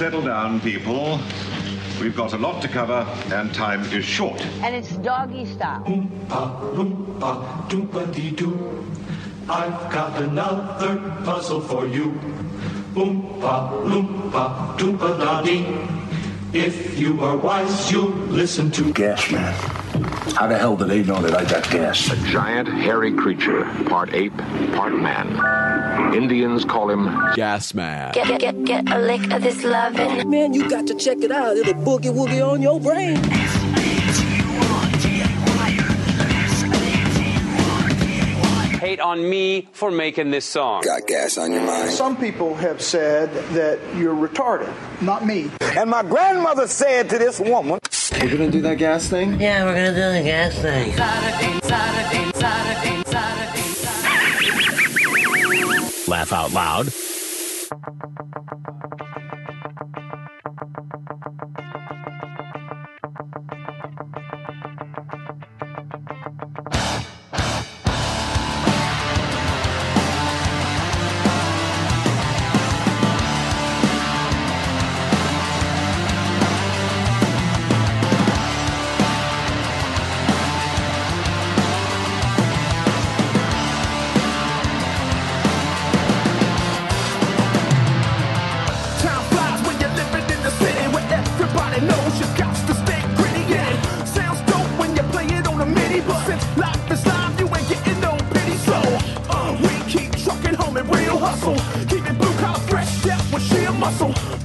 Settle down, people. We've got a lot to cover, and time is short. And it's doggy style. Oompa, loompa, doompa dee doo. I've got another puzzle for you. Oompa, loompa, doompa da dee. If you are wise, you'll listen to Gas man. How the hell do they know that I got gas? A giant, hairy creature, part ape, part man. Indians call him Gas Man. Get, get, get, get a lick of this lovin'. Man, you got to check it out. It'll boogie woogie on your brain. Hate on me for making this song. Got gas on your mind. Some people have said that you're retarded, not me. And my grandmother said to this woman, We're gonna do that gas thing? Yeah, we're gonna do the gas thing. Laugh out loud. hustle. Keeping blue collar fresh, yeah, death she a muscle.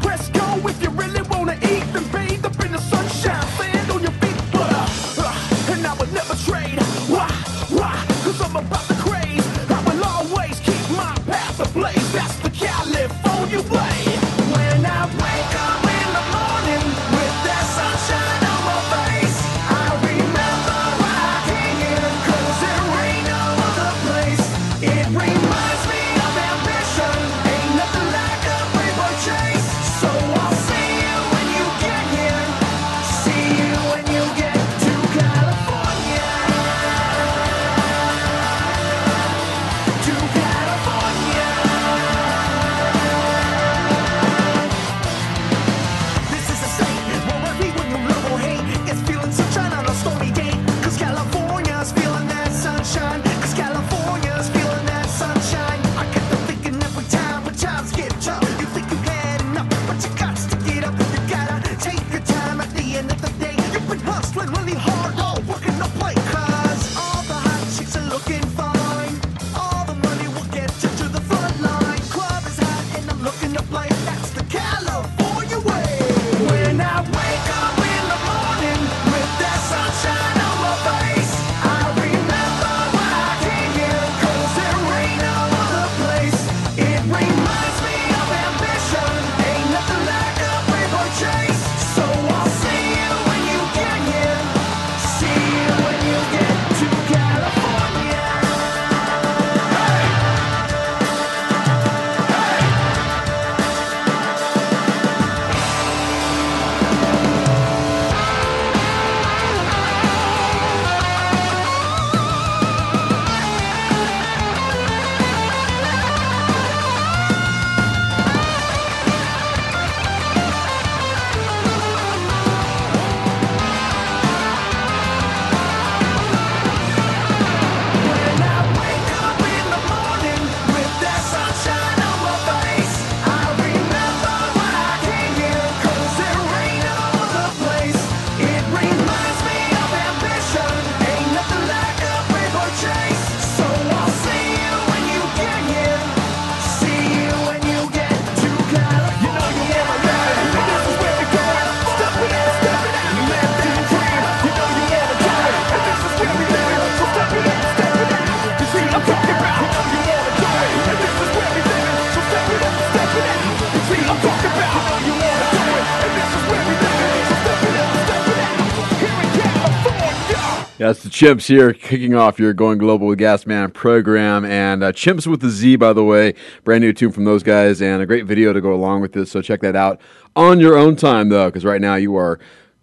Chimps here, kicking off your Going Global with Gas Man program. And uh, Chimps with the Z, by the way. Brand new tune from those guys, and a great video to go along with this. So check that out on your own time, though, because right now you are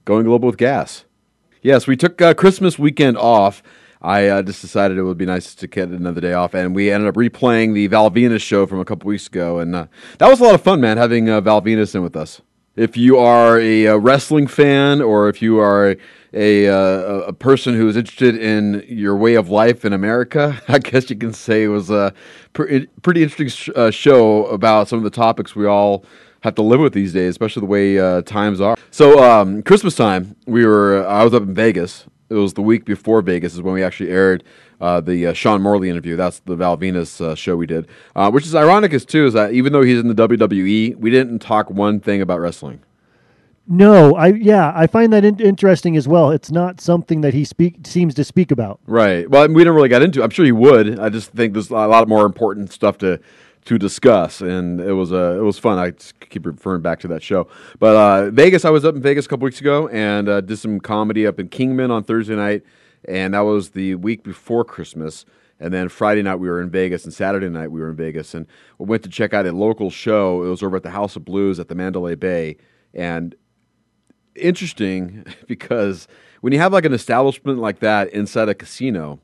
going global with gas. Yes, we took uh, Christmas weekend off. I uh, just decided it would be nice to get another day off, and we ended up replaying the Val Venis show from a couple weeks ago, and uh, that was a lot of fun, man, having uh, Val in with us. If you are a, a wrestling fan, or if you are a, uh, a person who is interested in your way of life in America, I guess you can say it was a pre- pretty interesting sh- uh, show about some of the topics we all have to live with these days, especially the way uh, times are. So um, Christmas time, we were I was up in Vegas. It was the week before Vegas is when we actually aired uh, the uh, Sean Morley interview. That's the Val Venis uh, show we did, uh, which is ironic as too is that even though he's in the WWE, we didn't talk one thing about wrestling. No, I yeah, I find that in- interesting as well. It's not something that he speak seems to speak about. Right. Well, we didn't really get into. it. I'm sure he would. I just think there's a lot more important stuff to to discuss, and it was uh, it was fun. I keep referring back to that show. But uh, Vegas, I was up in Vegas a couple weeks ago and uh, did some comedy up in Kingman on Thursday night, and that was the week before Christmas. And then Friday night we were in Vegas, and Saturday night we were in Vegas, and we went to check out a local show. It was over at the House of Blues at the Mandalay Bay, and interesting because when you have like an establishment like that inside a casino,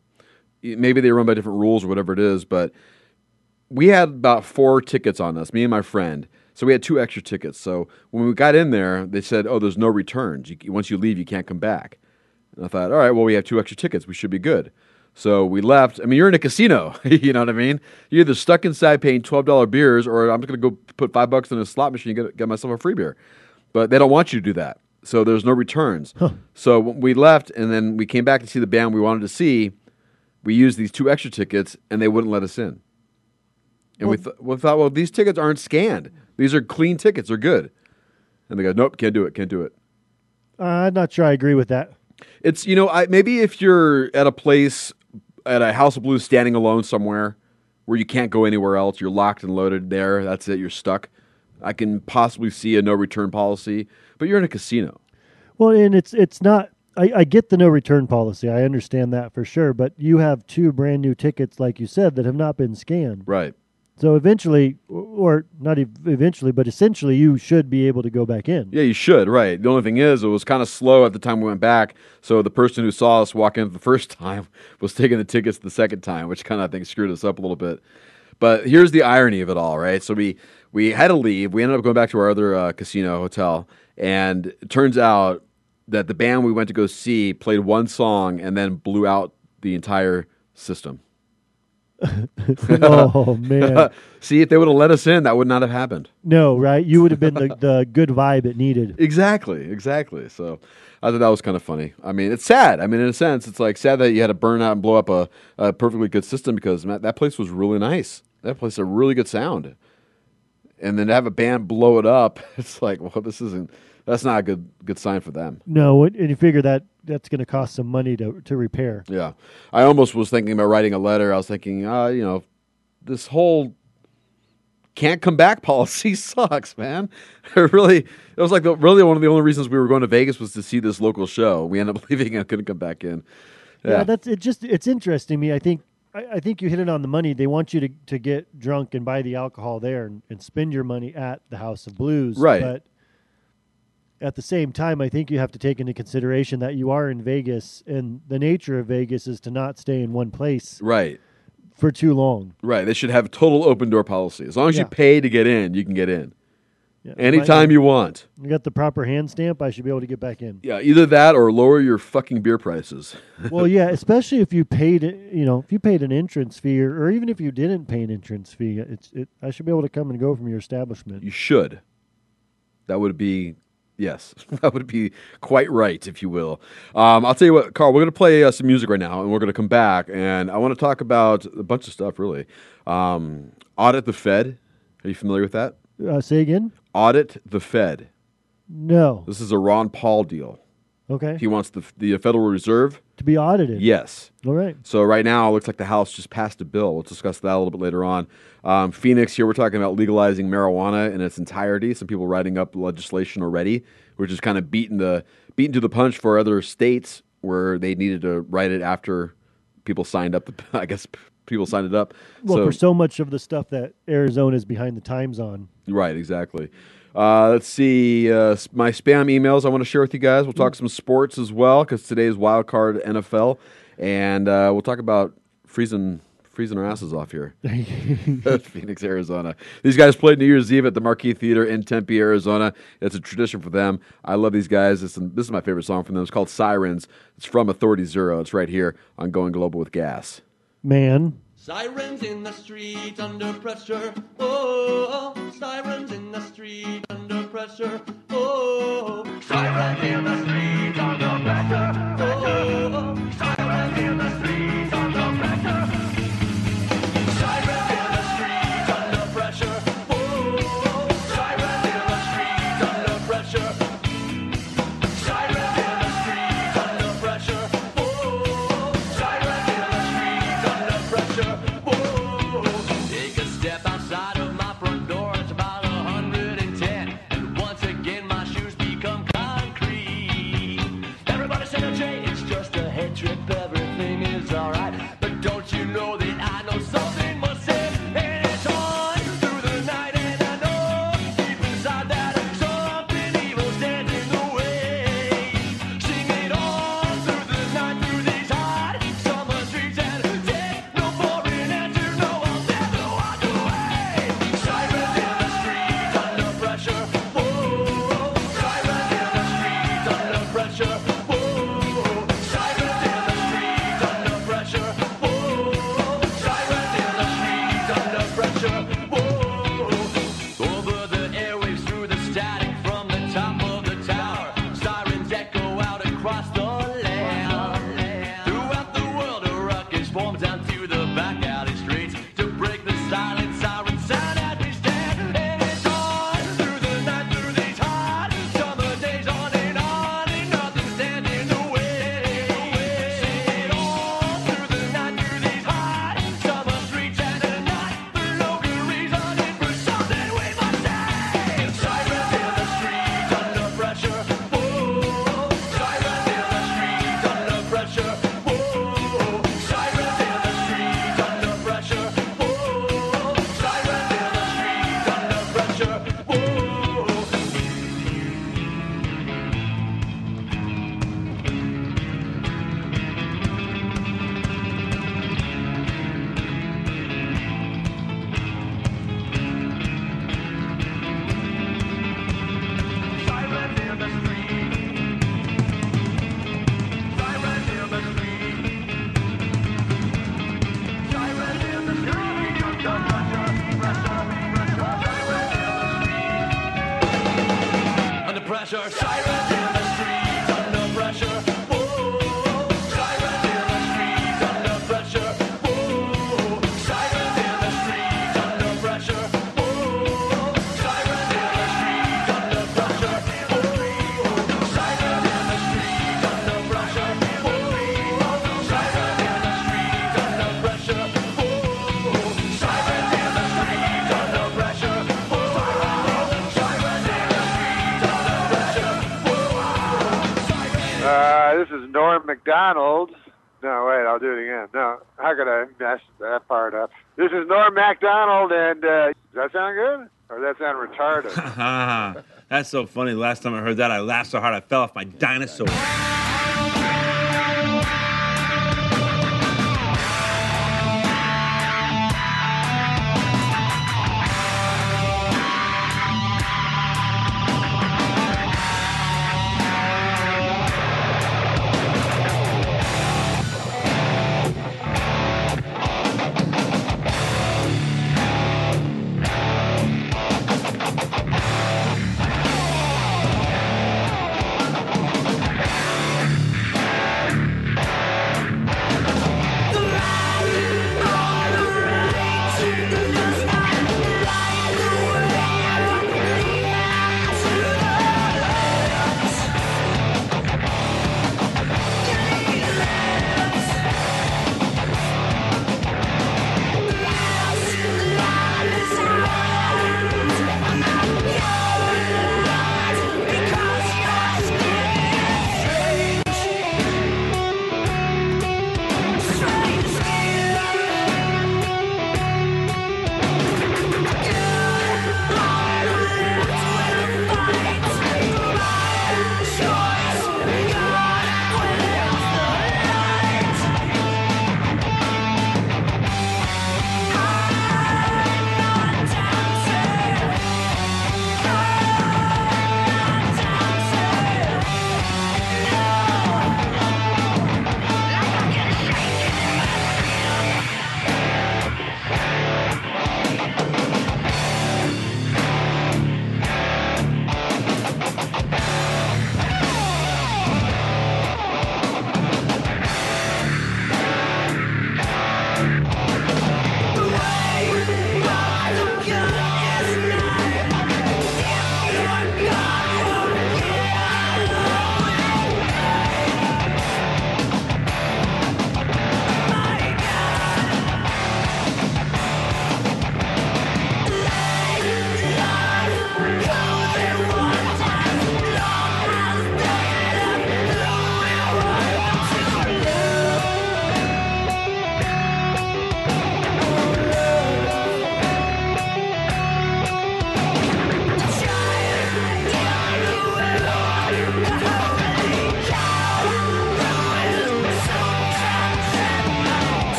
maybe they run by different rules or whatever it is, but we had about four tickets on us, me and my friend. So we had two extra tickets. So when we got in there, they said, "Oh, there's no returns. You, once you leave, you can't come back." And I thought, "All right, well, we have two extra tickets. We should be good." So we left. I mean, you're in a casino. you know what I mean? You're either stuck inside paying twelve dollar beers, or I'm just gonna go put five bucks in a slot machine and get, get myself a free beer. But they don't want you to do that. So there's no returns. So we left, and then we came back to see the band we wanted to see. We used these two extra tickets, and they wouldn't let us in. And we, th- we thought, well, these tickets aren't scanned. These are clean tickets. They're good. And they go, nope, can't do it. Can't do it. Uh, I'm not sure I agree with that. It's you know, I, maybe if you're at a place at a House of Blues, standing alone somewhere where you can't go anywhere else, you're locked and loaded there. That's it. You're stuck. I can possibly see a no return policy, but you're in a casino. Well, and it's it's not. I, I get the no return policy. I understand that for sure. But you have two brand new tickets, like you said, that have not been scanned. Right. So eventually, or not eventually, but essentially, you should be able to go back in. Yeah, you should. Right. The only thing is, it was kind of slow at the time we went back. So the person who saw us walk in the first time was taking the tickets the second time, which kind of I think screwed us up a little bit. But here's the irony of it all, right? So we we had to leave. We ended up going back to our other uh, casino hotel, and it turns out that the band we went to go see played one song and then blew out the entire system. oh man! see, if they would have let us in, that would not have happened. No, right? You would have been the, the good vibe it needed. Exactly, exactly. So I thought that was kind of funny. I mean, it's sad. I mean, in a sense, it's like sad that you had to burn out and blow up a, a perfectly good system because man, that place was really nice. That place had a really good sound, and then to have a band blow it up, it's like, well, this isn't. That's not a good good sign for them. No, and you figure that that's going to cost some money to to repair. Yeah, I almost was thinking about writing a letter. I was thinking, uh, you know, this whole can't come back policy sucks, man. It really, it was like the, really one of the only reasons we were going to Vegas was to see this local show. We ended up leaving and couldn't come back in. Yeah, yeah that's it. Just it's interesting to me. I think I, I, think you hit it on the money. They want you to, to get drunk and buy the alcohol there and, and spend your money at the House of Blues, right? But at the same time, I think you have to take into consideration that you are in Vegas, and the nature of Vegas is to not stay in one place, right, for too long. Right. They should have total open door policy. As long as Yeah. you pay to get in, you can get in Yeah, anytime I- you want. You got the proper hand stamp. I should be able to get back in. Yeah, either that or lower your fucking beer prices. well, yeah, especially if you paid, you know, if you paid an entrance fee, or, or even if you didn't pay an entrance fee, it's it. I should be able to come and go from your establishment. You should. That would be yes. that would be quite right, if you will. Um, I'll tell you what, Carl. We're going to play uh, some music right now, and we're going to come back, and I want to talk about a bunch of stuff. Really, um, audit the Fed. Are you familiar with that? Uh, say again? Audit the Fed. No. This is a Ron Paul deal. Okay. He wants the, the Federal Reserve to be audited. Yes. All right. So right now, it looks like the House just passed a bill. We'll discuss that a little bit later on. Um, Phoenix here, we're talking about legalizing marijuana in its entirety. Some people writing up legislation already, which is kind of beaten the beaten to the punch for other states where they needed to write it after people signed up. The, I guess people signed it up. Well, so, for so much of the stuff that Arizona is behind the times on. Right. Exactly. Uh, let's see uh, my spam emails I want to share with you guys. We'll talk some sports as well because today's wild card NFL, and uh, we'll talk about freezing freezing our asses off here, Phoenix, Arizona. These guys played New Year's Eve at the Marquee Theater in Tempe, Arizona. It's a tradition for them. I love these guys. This, this is my favorite song from them. It's called Sirens. It's from Authority Zero. It's right here on Going Global with Gas. Man. Sirens in the street under pressure. Oh, oh, oh. sirens in the street pressure. Oh, right in the street under pressure. retarded. That's so funny. Last time I heard that, I laughed so hard I fell off my dinosaur.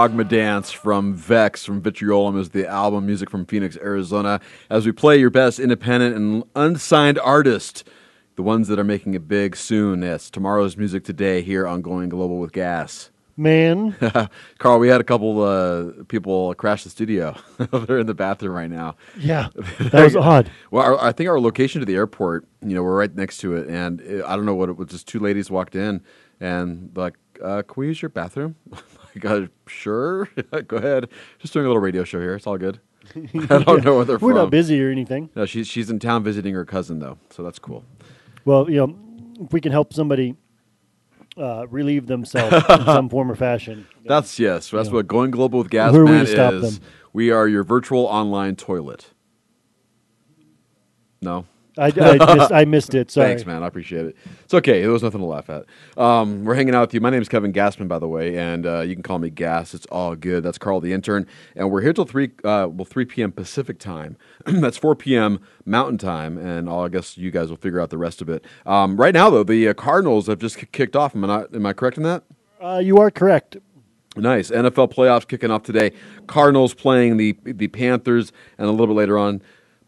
Dogma Dance from Vex from Vitriolum is the album music from Phoenix, Arizona. As we play your best independent and unsigned artist, the ones that are making it big soon. Yes, tomorrow's music today here on Going Global with Gas. Man, Carl, we had a couple uh, people crash the studio. They're in the bathroom right now. Yeah, that was odd. Well, our, I think our location to the airport, you know, we're right next to it, and uh, I don't know what it was. Just two ladies walked in, and like, uh, "Can we use your bathroom?" like, uh, sure, go ahead. Just doing a little radio show here. It's all good. I don't know where they're We're from. not busy or anything. No, she's she's in town visiting her cousin though, so that's cool. Well, you know, if we can help somebody uh, relieve themselves in some form or fashion. That's yes. That's Yeah. what going global with gas Who we man to stop is. them? We are your virtual online toilet. No. I, I just I missed it. Sorry. Thanks, man. I appreciate it. It's okay. There was nothing to laugh at. Um, we're hanging out with you. My name is Kevin Gassman, by the way, and uh, you can call me Gas. It's all good. That's Carl, the intern, and we're here till three, uh, well, three p.m. Pacific time. That's four p.m. Mountain time, and I'll, I guess you guys will figure out the rest of it. Um, right now, though, the uh, Cardinals have just k- kicked off. Am I not? Am I correct in that? Uh, you are correct. Nice NFL playoffs kicking off today. Cardinals playing the the Panthers, and a little bit later on,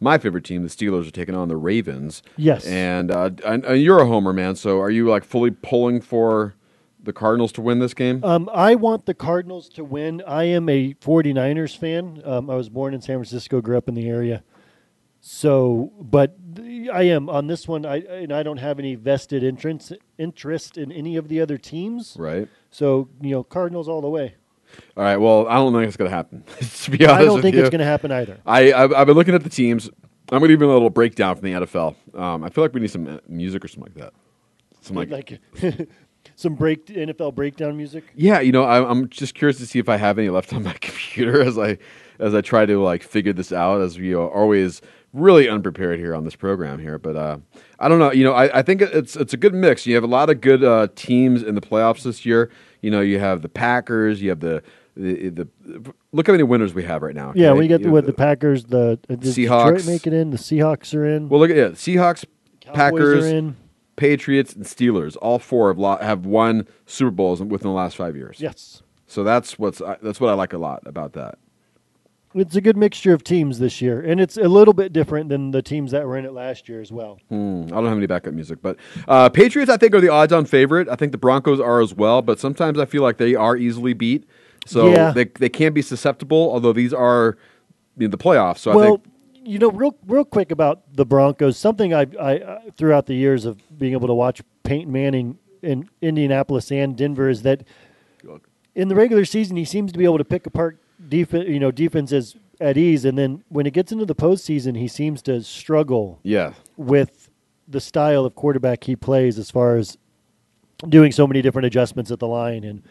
my favorite team, the Steelers, are taking on the Ravens. Yes. and, uh, and and you're a homer, man. So are you like fully pulling for the Cardinals to win this game? Um, I want the Cardinals to win. I am a 49ers fan. Um, I was born in San Francisco, grew up in the area. So, but I am on this one. I and I don't have any vested interest interest in any of the other teams. Right. So you know, Cardinals all the way. All right. Well, I don't think it's going to happen. to be honest, I don't think you. it's going to happen either. I I've, I've been looking at the teams. I'm going to give you a little breakdown from the NFL. Um, I feel like we need some uh, music or something like that. Some like, like some break NFL breakdown music. Yeah, you know, I, I'm just curious to see if I have any left on my computer as I as I try to like figure this out. As we are always really unprepared here on this program here, but uh, I don't know. You know, I, I think it's it's a good mix. You have a lot of good uh, teams in the playoffs this year. You know, you have the Packers, you have the the, the look how many winners we have right now. Yeah, okay? we get You the, have what the Packers, the uh, Seahawks. Detroit make it in. The Seahawks are in. Well, look at it. Seahawks, Cowboys Packers. Patriots, and Steelers. All four have lo- have won Super Bowls within the last five years. Yes. So that's what's that's what I like a lot about that. It's a good mixture of teams this year, and it's a little bit different than the teams that were in it last year as well. Hmm, I don't have any backup music, but uh, Patriots I think are the odds-on favorite. I think the Broncos are as well, but sometimes I feel like they are easily beat. So Yeah. they they can be susceptible. Although these are you know, the playoffs, so I well, think you know, real real quick about the Broncos. Something I, I uh, throughout the years of being able to watch Peyton Manning in Indianapolis and Denver is that in the regular season he seems to be able to pick apart defense, you know, defenses at ease, and then when it gets into the postseason, he seems to struggle. Yeah. with the style of quarterback he plays, as far as doing so many different adjustments at the line and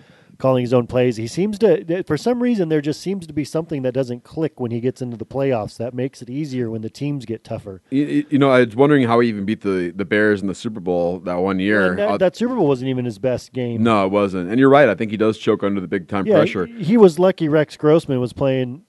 calling his own plays. He seems to, for some reason, there just seems to be something that doesn't click when he gets into the playoffs. That makes it easier when the teams get tougher. you, you know I was wondering how he even beat the the Bears in the Super Bowl that one year. That, Uh, that Super Bowl wasn't even his best game. no, it wasn't. And you're right. I think he does choke under the big time yeah, pressure. He, he was lucky. Rex Grossman was playing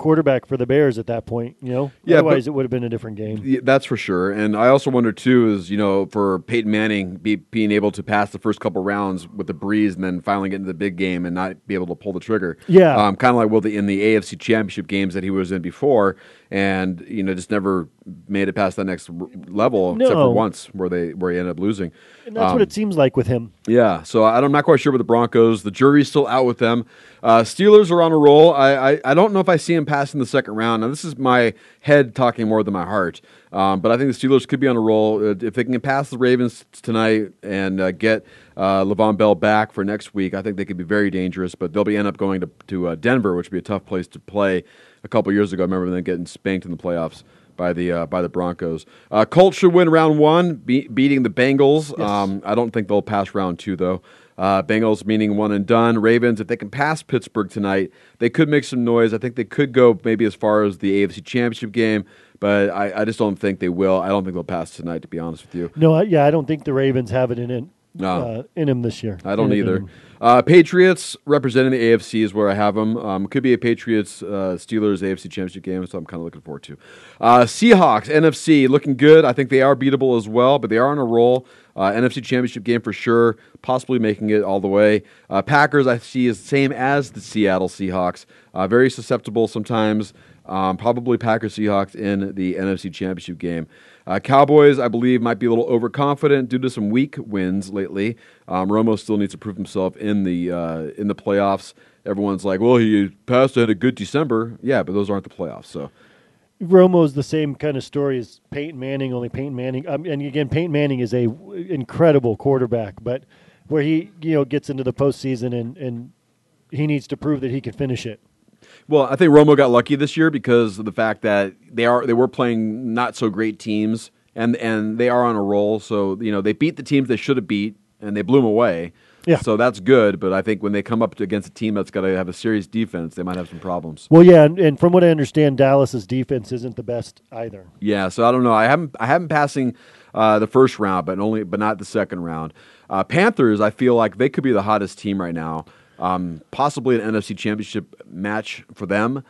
quarterback for the Bears at that point. You know, Yeah, but- otherwise it would have been a different game. Yeah, that's for sure. And I also wonder too is you know for Peyton Manning be, being able to pass the first couple rounds with the breeze and then finally get into the big game and not be able to pull the trigger. Yeah. um, kind of like well the, in the AFC Championship games that he was in before, and you know just never made it past that next r- level except for once where they where he ended up losing. And that's what Um, it seems like with him. yeah, so I- I'm not quite sure with the Broncos. The jury's still out with them. Uh, Steelers are on a roll. I, I I don't know if I see him passing the second round. Now this is my head talking more than my heart, um, but I think the Steelers could be on a roll Uh, if they can pass the Ravens tonight and uh, get uh, Le'Veon Bell back for next week. I think they could be very dangerous, but they'll be end up going to to uh, Denver, which would be a tough place to play. A couple years ago, I remember them getting spanked in the playoffs by the uh, by the Broncos. Uh, Colts should win round one, be- beating the Bengals. Um, I don't think they'll pass round two though. Uh, Bengals meaning one and done. Ravens, if they can pass Pittsburgh tonight, they could make some noise. I think they could go maybe as far as the AFC Championship game, but I, I just don't think they will. I don't think they'll pass tonight, to be honest with you. No, I, yeah, I don't think the Ravens have it in it, No. uh, in him this year. I don't In- in either. him. Uh, Patriots representing the AFC is where I have them. Um, could be a Patriots uh, Steelers AFC Championship game, so I'm kind of looking forward to. Uh, Seahawks NFC looking good. I think they are beatable as well, but they are on a roll. Uh, NFC Championship game for sure, possibly making it all the way. Uh, Packers, I see, is the same as the Seattle Seahawks. Uh, very susceptible sometimes. Um, probably Packers Seahawks in the NFC Championship game. Uh, Cowboys, I believe, might be a little overconfident due to some weak wins lately. Um, Romo still needs to prove himself in the uh, in the playoffs. Everyone's like, "Well, he passed had a good December." Yeah, but those aren't the playoffs. So Romo's the same kind of story as Peyton Manning, only Peyton Manning. Um, and again, Peyton Manning is a w- incredible quarterback, but where he you know gets into the postseason and and he needs to prove that he can finish it. Well, I think Romo got lucky this year because of the fact that they are they were playing not so great teams and and they are on a roll. So you know they beat the teams they should have beat and they blew them away. Yeah. So that's good, but I think when they come up against a team that's got to have a serious defense, they might have some problems. Well, yeah, and, and from what I understand, Dallas's defense isn't the best either. Yeah, so I don't know. I haven't I haven't passing uh, the first round, but only but not the second round. Uh, Panthers, I feel like they could be the hottest team right now. Um, possibly an NFC Championship match for them.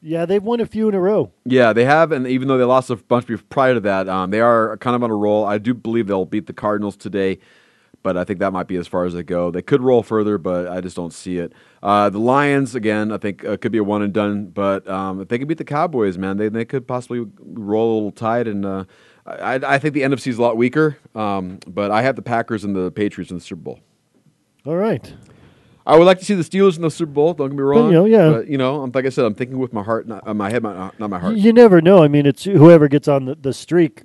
Yeah, they've won a few in a row. Yeah, they have, and even though they lost a bunch prior to that, um, they are kind of on a roll. I do believe they'll beat the Cardinals today, but I think that might be as far as they go. They could roll further, but I just don't see it. Uh, the Lions, again, I think uh, could be a one and done, but um, if they could beat the Cowboys, man, they they could possibly roll a little tide. And uh, I, I think the NFC is a lot weaker, um, but I have the Packers and the Patriots in the Super Bowl. All right. I would like to see the Steelers in the Super Bowl. Don't get me wrong. you know, yeah. But, you know, I'm- like I said, I'm thinking with my heart, not uh, my head, not, not my heart. You never know. I mean, it's whoever gets on the, the streak.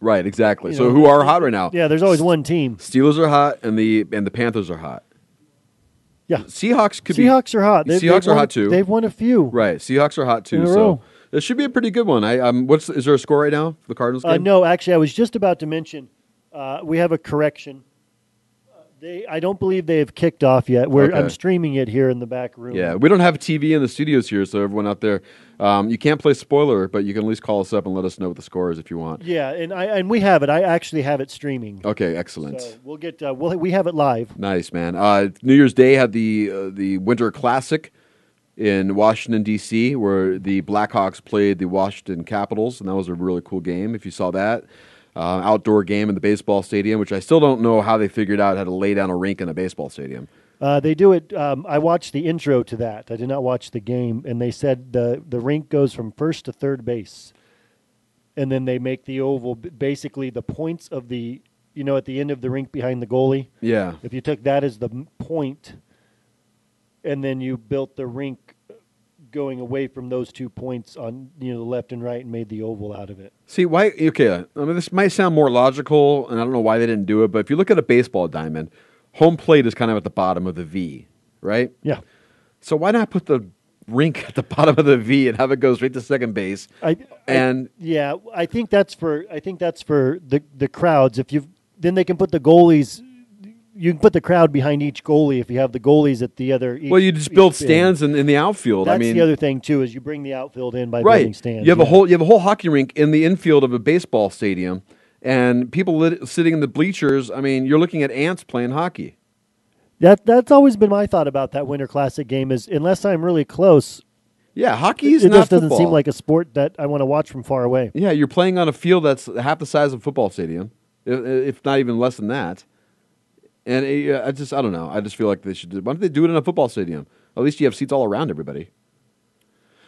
Right, exactly. You so know, who are hot right now? Yeah, there's always one team. Steelers are hot, and the and the Panthers are hot. Yeah, Seahawks could Seahawks be, are hot. They've- Seahawks they've are won- hot too. They've won a few. Right, Seahawks are hot too. So this should be a pretty good one. I um, what's is there a score right now for the Cardinals game? Uh, no, actually, I was just about to mention uh, we have a correction. They, I don't believe they have kicked off yet. We're, I'm streaming it here in the back room. Yeah, we don't have TV in the studios here, so everyone out there, um, you can't play spoiler, but you can at least call us up and let us know what the score is if you want. Yeah, and I and we have it. I actually have it streaming. Okay, excellent. So we'll get. Uh, we'll, we have it live. Nice man. Uh, New Year's Day had the uh, the Winter Classic in Washington D.C., where the Blackhawks played the Washington Capitals, and that was a really cool game. If you saw that uh, outdoor game in the baseball stadium, which I still don't know how they figured out how to lay down a rink in a baseball stadium. Uh, they do it. Um, I watched the intro to that. I did not watch the game, and they said the the rink goes from first to third base, and then they make the oval basically the points of the you know at the end of the rink behind the goalie. Yeah. If you took that as the point, and then you built the rink going away from those two points on you know the left and right and made the oval out of it. See why? Okay, I mean this might sound more logical, and I don't know why they didn't do it. But if you look at a baseball diamond, home plate is kind of at the bottom of the V, right? Yeah. So why not put the rink at the bottom of the V and have it go straight to second base? I, and I, yeah, I think that's for I think that's for the the crowds. If you then they can put the goalies. You can put the crowd behind each goalie if you have the goalies at the other. Each, well, you just build stands in, in the outfield. That's I mean, the other thing too is you bring the outfield in by building right? stands. You have a whole you have a whole hockey rink in the infield of a baseball stadium, and people lit, sitting in the bleachers. I mean, you're looking at ants playing hockey. That that's always been my thought about that Winter Classic game is unless I'm really close. Yeah, hockey is it not just doesn't seem like a sport that I want to watch from far away. Yeah, you're playing on a field that's half the size of a football stadium, if, if not even less than that. And uh, I just, I don't know. I just feel like they should. Do, why don't they do it in a football stadium? At least you have seats all around everybody.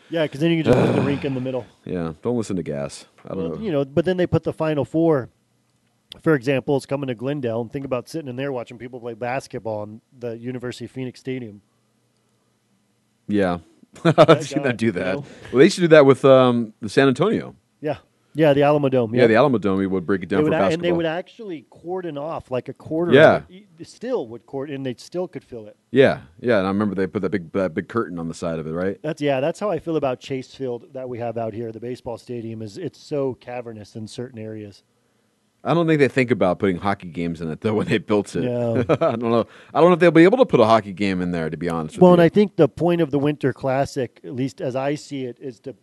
Yeah, because then you can just put the rink in the middle. Yeah, don't listen to gas. I don't Well, know. You know, but then they put the Final Four. For example, it's coming to Glendale, and think about sitting in there watching people play basketball in the University of Phoenix Stadium. Yeah, I've seen that do you that. know? Well, they should do that with um, the San Antonio. Yeah, yeah, the Alamo Dome. Yeah, the Alamo Dome. We would break it down for basketball. and they would actually cordon off like a quarter. Yeah. of it. Still would cordon, and they still could fill it. yeah, yeah. And I remember they put that big, that big curtain on the side of it, right? That's yeah. That's how I feel about Chase Field that we have out here. The baseball stadium is it's so cavernous in certain areas. I don't think they think about putting hockey games in it though when they built it. No. I don't know. I don't know if they'll be able to put a hockey game in there. To be honest with you. Well, you. and I think the point of the Winter Classic, at least as I see it, is to.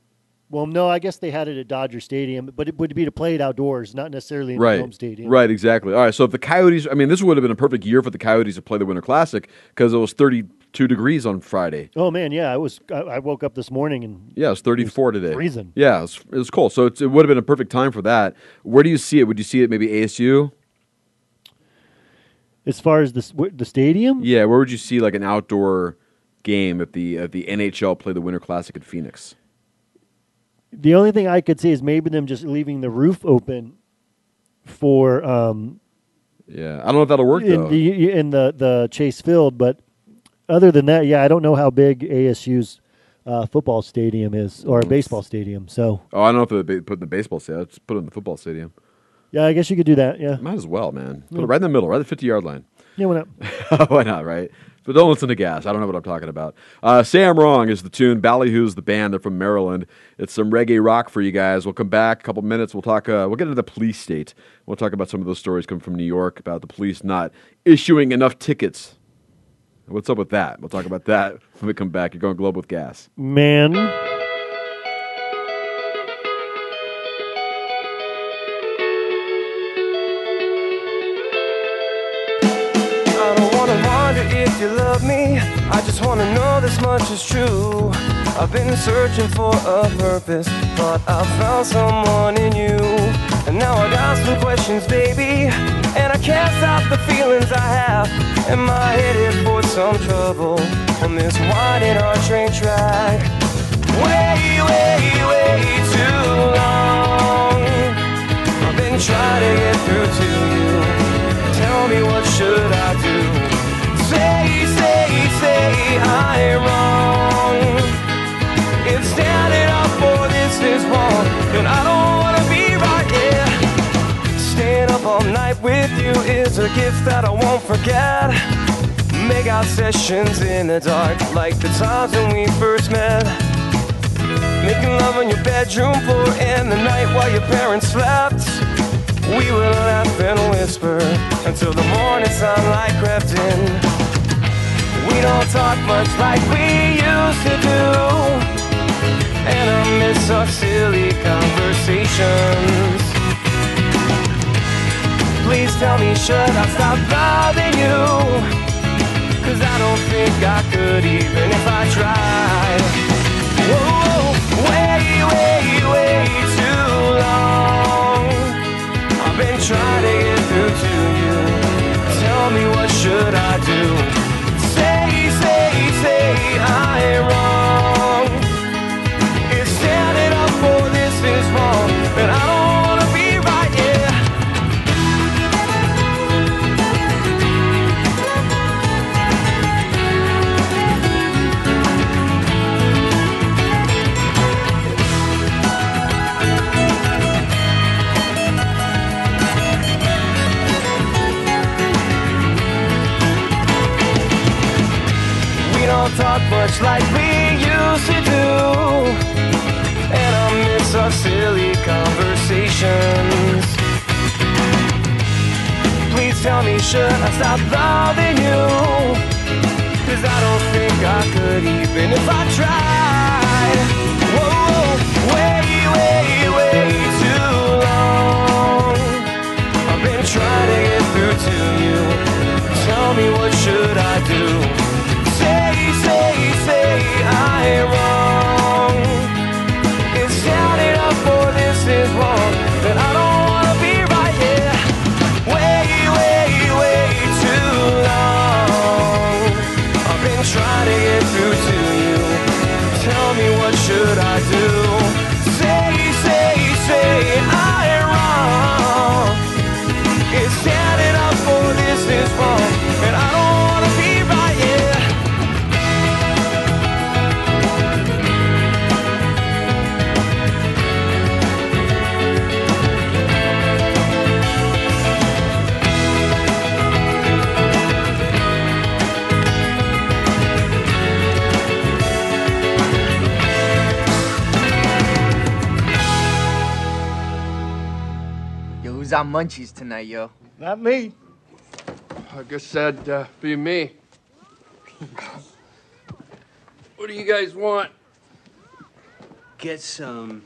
Well, no, I guess they had it at Dodger Stadium, but it would be to play it outdoors, not necessarily in right, the home stadium. right, exactly. All right. So if the Coyotes, I mean, this would have been a perfect year for the Coyotes to play the Winter Classic because it was 32 degrees on Friday. Oh man, yeah, I was. I, I woke up this morning and Yeah, it was 34 today. freezing. Yeah, it was, it was cold. So it's, it would have been a perfect time for that. Where do you see it? Would you see it maybe ASU? As far as the the stadium, Yeah, where would you see like an outdoor game if the if the NHL played the Winter Classic at Phoenix? The only thing I could see is maybe them just leaving the roof open for um, Yeah, I don't know if that'll work in though. the in the the Chase Field, but other than that, yeah, I don't know how big ASU's uh, football stadium is or a baseball stadium. So oh, I don't know if they put in the baseball stadium. Let's put it in the football stadium. yeah, I guess you could do that. Yeah, Might as well, man. Put Yeah. it right in the middle, right at the fifty yard line. yeah, why not? Why not, right? But don't listen to gas. I don't know what I'm talking about. Uh, Say I'm Wrong is the tune. Ballyhoo's the band. They're from Maryland. It's some reggae rock for you guys. We'll come back a couple minutes. We'll talk. Uh, we'll get into the police state. We'll talk about some of those stories coming from New York about the police not issuing enough tickets. What's up with that? We'll talk about that when we come back. You're going global with gas. Man, I just wanna know this much is true. I've been searching for a purpose, thought I found someone in you. And now I got some questions, baby. And I can't stop the feelings I have. Am I headed for some trouble on this winding hard train track? Way, way, way too long. I've been trying to get through to you. Tell me what should I do? I'm wrong. If standing up for this is wrong, then I don't wanna be right. Yeah, staying up all night with you is a gift that I won't forget. Make out sessions in the dark, like the times when we first met. Making love on your bedroom floor in the night while your parents slept. We would laugh and whisper until the morning sunlight crept in. We don't talk much like we used to do. And I miss our silly conversations. Please tell me, should I stop loving you? Cause I don't think I could even if I tried. Whoa, way, way, way too long. I've been trying to get through to you. Tell me what should I do? Then I don't talk much like we used to do. And I miss our silly conversations. Please tell me, should I stop loving you? Cause I don't think I could even if I tried. On munchies tonight, yo? Not me. I guess that'd uh, be me. what do you guys want? Get some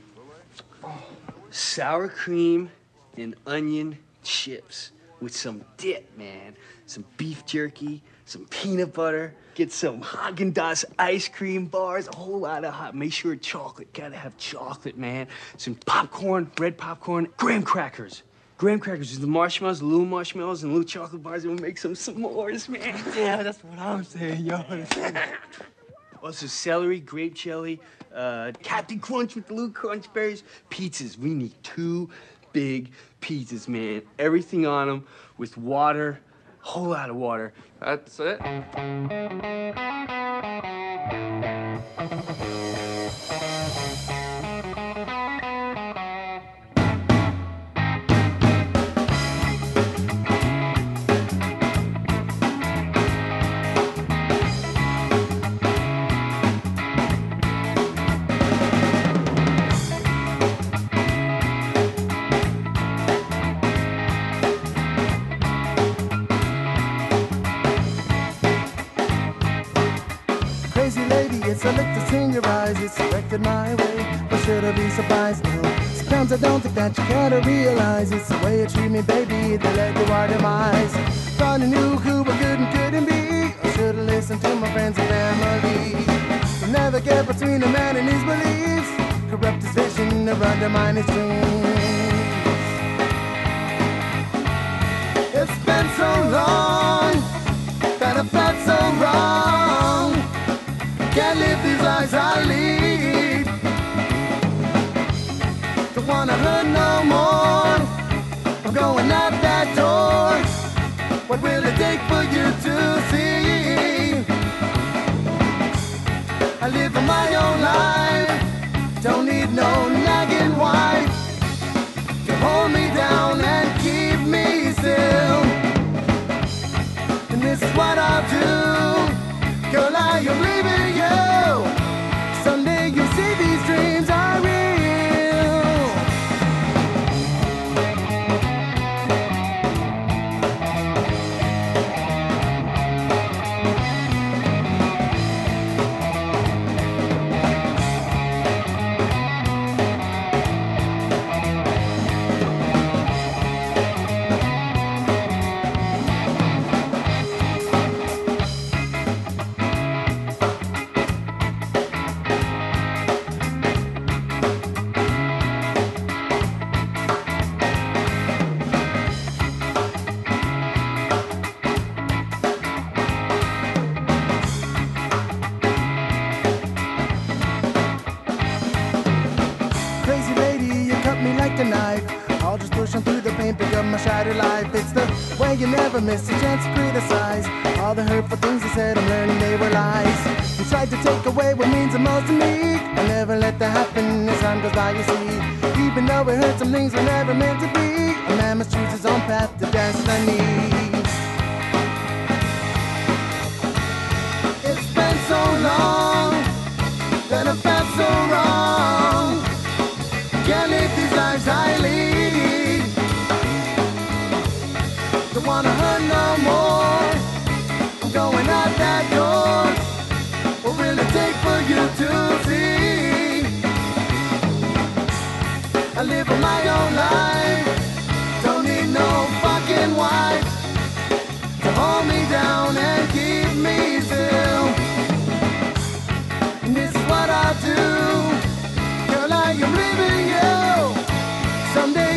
sour cream and onion chips with some dip, man. Some beef jerky, some peanut butter. Get some Haagen-Dazs ice cream bars, a whole lot of hot. Make sure chocolate. Gotta have chocolate, man. Some popcorn, red popcorn, graham crackers. Graham crackers with the marshmallows, the little marshmallows, and little chocolate bars, and we'll make some s'mores, man. Yeah, that's what I'm saying, yo. Also, celery, grape jelly, uh, Captain Crunch with the little crunch berries, pizzas. We need two big pizzas, man. Everything on them with water, a whole lot of water. That's it. It's a lick that's in your eyes. It's directed my way. Why should I be surprised? No. Sometimes I don't think that you gotta realize it's the way you treat me, baby, that led to our demise. Thought I knew who I could and couldn't be. I should've listened to my friends and family. You'll never get between a man and his beliefs. Corrupt his vision or undermine his dreams. It's been so long that I felt. Can't live these lives I lead. Don't wanna hurt no more. I'm going out that door. What will it take for you to see? I live my own life. Don't need no nagging wife to hold me down and keep me still. And this is what I'll do. Girl, I am leaving you. Never miss a chance to criticize. All the hurtful things you said, I'm learning they were lies. You tried to take away what means the most to me. I'll never let that happen as time goes by, you see. Even though it hurt, some things were never meant to be. A man must choose his own path to destiny. It's been so long that I felt so wrong. Can't live these lives I lead. Don't wanna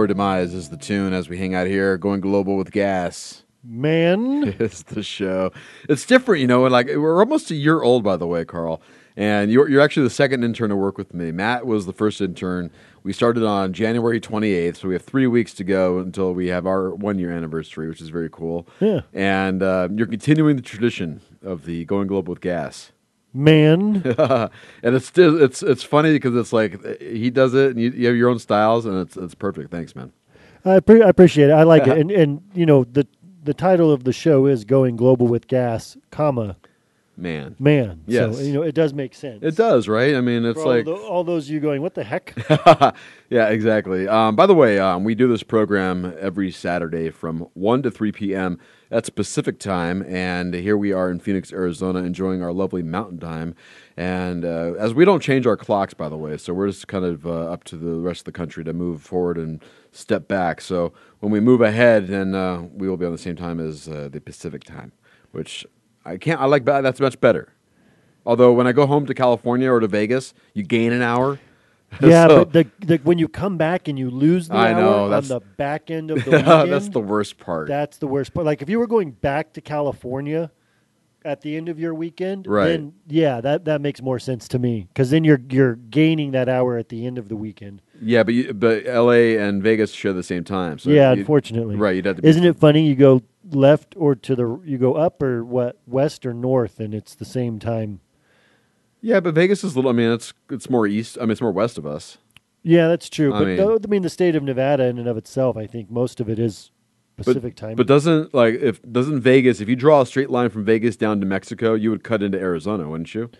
Our demise is the tune as we hang out here, going global with gas. Man, it's the show. It's different, you know. And like we're almost a year old, by the way, Carl. And you're you're actually the second intern to work with me. Matt was the first intern. We started on January 28th, so we have three weeks to go until we have our one year anniversary, which is very cool. Yeah. And uh, you're continuing the tradition of the going global with gas. Man, and it's still it's it's funny because it's like he does it, and you, you have your own styles, and it's it's perfect. Thanks, man. I, pre- I appreciate it. I like it, and and you know the the title of the show is "Going Global with Gas," comma Man. Man. Yes. So, you know, it does make sense. It does, right? I mean, it's all like tho- all those you going, what the heck? yeah, exactly. Um, by the way, um, we do this program every Saturday from 1 to 3 p.m. That's Pacific time. And here we are in Phoenix, Arizona, enjoying our lovely mountain time. And uh, as we don't change our clocks, by the way, so we're just kind of uh, up to the rest of the country to move forward and step back. So when we move ahead, then uh, we will be on the same time as uh, the Pacific time, which I can't, I like. That's much better. Although when I go home to California or to Vegas, you gain an hour. yeah, So- but the, the when you come back and you lose the I hour know, on the back end of the weekend, that's the worst part. That's the worst part. Like if you were going back to California at the end of your weekend, Right. then yeah, that that makes more sense to me because then you're you're gaining that hour at the end of the weekend. Yeah, but you, but L.A. and Vegas share the same time. So yeah, you'd- unfortunately, right? You'd have to. Isn't it funny? You go left or to the you go up or what west or north, and it's the same time. Yeah, but Vegas is a little. I mean, it's it's more east. I mean, it's more west of us. Yeah, that's true. I but mean- though- I mean, the state of Nevada in and of itself, I think most of it is Pacific time. But doesn't like if doesn't Vegas? If you draw a straight line from Vegas down to Mexico, you would cut into Arizona, wouldn't you?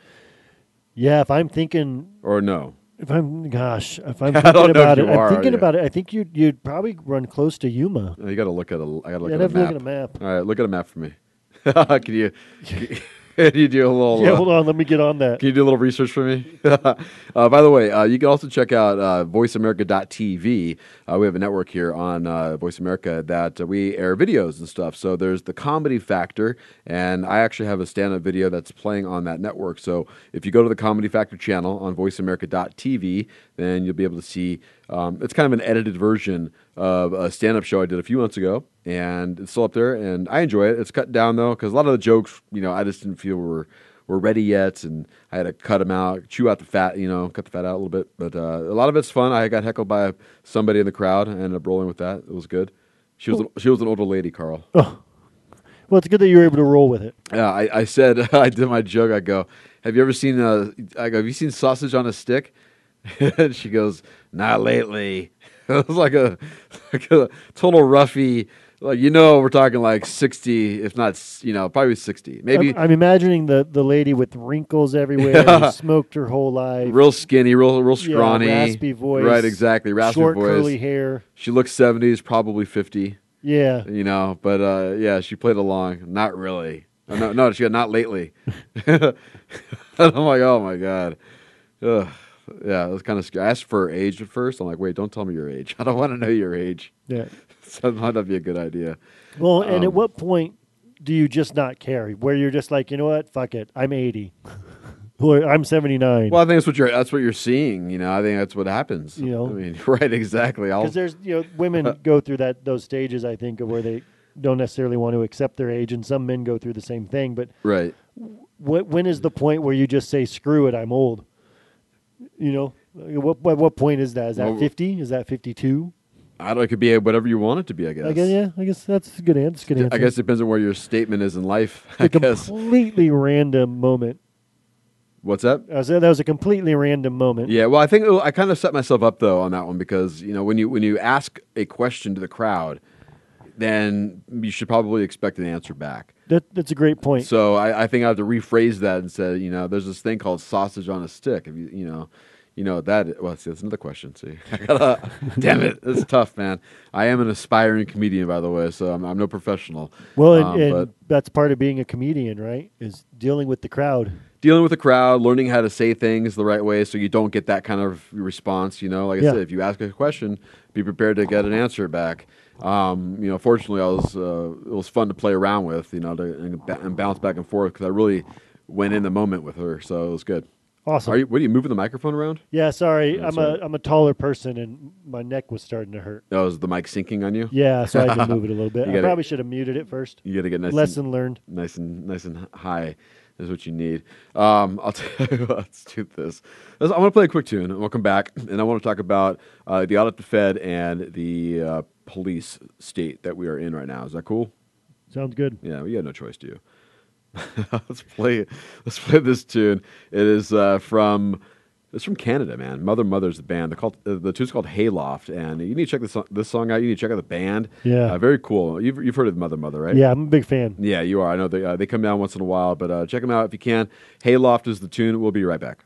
yeah, if I'm thinking Or no? If I'm, gosh, if I'm I thinking don't know if about it, you I'm thinking yeah. about it. I think you'd you'd probably run close to Yuma. Oh, you got to look at a. I got to look Yeah, at a have to map. look at a map. All right, look at a map for me. can you? Can you do a little? Yeah, uh, hold on, let me get on that. Can you do a little research for me? uh, by the way, uh, you can also check out uh, VoiceAmerica.tv. Uh, we have a network here on uh, Voice America that uh, we air videos and stuff. So there's the Comedy Factor, and I actually have a stand-up video that's playing on that network. So if you go to the Comedy Factor channel on VoiceAmerica.tv, then you'll be able to see. Um, it's kind of an edited version of a stand-up show I did a few months ago, and it's still up there. And I enjoy it. It's cut down though, because a lot of the jokes, you know, I just didn't feel were were ready yet, and I had to cut them out, chew out the fat, you know, cut the fat out a little bit. But uh, a lot of it's fun. I got heckled by somebody in the crowd. I ended up rolling with that. It was good. She was an, she was an older lady, Carl. Oh, well, it's good that you were able to roll with it. Yeah, I, I said I did my joke. I go, "Have you ever seen uh, I go, "Have you seen sausage on a stick?" and she goes, "Not lately." it was like a like a total roughie. Like you know, we're talking like sixty, if not you know, probably sixty, maybe. I'm, I'm imagining the the lady with wrinkles everywhere, Yeah. who smoked her whole life. real skinny, real real Yeah, scrawny, raspy voice, right? Exactly, raspy short, voice, curly hair. She looks seventies, probably fifty. Yeah. you know, but uh, yeah, she played along. Not really. Uh, No, no, she got not lately. and I'm like, oh my god, Ugh. Yeah, it was kind of scary. I asked for her age at first. I'm like, wait, don't tell me your age. I don't want to know your age. Yeah. so that might not be a good idea. Well, and at Um, what point do you just not care? Where you're just like, you know what, fuck it, I'm 80, or I'm 79. Well, I think that's what you're. That's what you're seeing. You know, I think that's what happens. You know? I mean, right? Exactly. Because there's you know women go through that those stages I think of where they don't necessarily want to accept their age, and some men go through the same thing. But right. wh- when is the point where you just say screw it, I'm old? You know, what what, what point is that? Is that Well, 50? Is that 52? I don't. It could be whatever you want it to be. I guess. I guess yeah. I guess that's a good answer. Good answer. I guess it depends on where your statement is in life. I a guess. completely random moment. What's that? I said that was a completely random moment. Yeah, well, I think oh, I kind of set myself up though on that one because you know when you when you ask a question to the crowd, then you should probably expect an answer back. That that's a great point. So I, I think I have to rephrase that and say, you know, there's this thing called sausage on a stick. If you you know, you know that. Well, see, that's another question. See, gotta, damn it, it's tough, man. I am an aspiring comedian, by the way, so I'm, I'm no professional. Well, and, Um, and but that's part of being a comedian, right? Is dealing with the crowd. dealing with the crowd, learning how to say things the right way so you don't get that kind of response. You know, like I Yeah. said, if you ask a question, be prepared to get an answer back. Um, you know, fortunately, I was uh, it was fun to play around with. You know, to, and, ba- and bounce back and forth because I really went in the moment with her, so it was good. Awesome. Are you? What are you moving the microphone around? Yeah, sorry, I'm right. a I'm a taller person and my neck was starting to hurt. Oh, is the mic sinking on you? Yeah, so I had to move it a little bit. I gotta- probably should have muted it first. You got to get nice. Lesson and, learned. Nice and nice and high is what you need. Um, I'll tell you. what, Let's do this. I want to play a quick tune, and we'll come back, and I want to talk about uh, the audit, of the Fed, and the uh, police state that we are in right now. Is that cool? Sounds good. Yeah, we had no choice, do you? let's play. Let's play this tune. It is uh, from It's from Canada, man. Mother Mother's the band. They're called uh, the tune's called Hayloft, and you need to check this song, this song out. You need to check out the band. Yeah. uh, very cool. You've you've heard of Mother Mother, right? Yeah, I'm a big fan. Yeah, you are. I know they uh, they come down once in a while, but uh, check them out if you can. Hayloft is the tune. We'll be right back.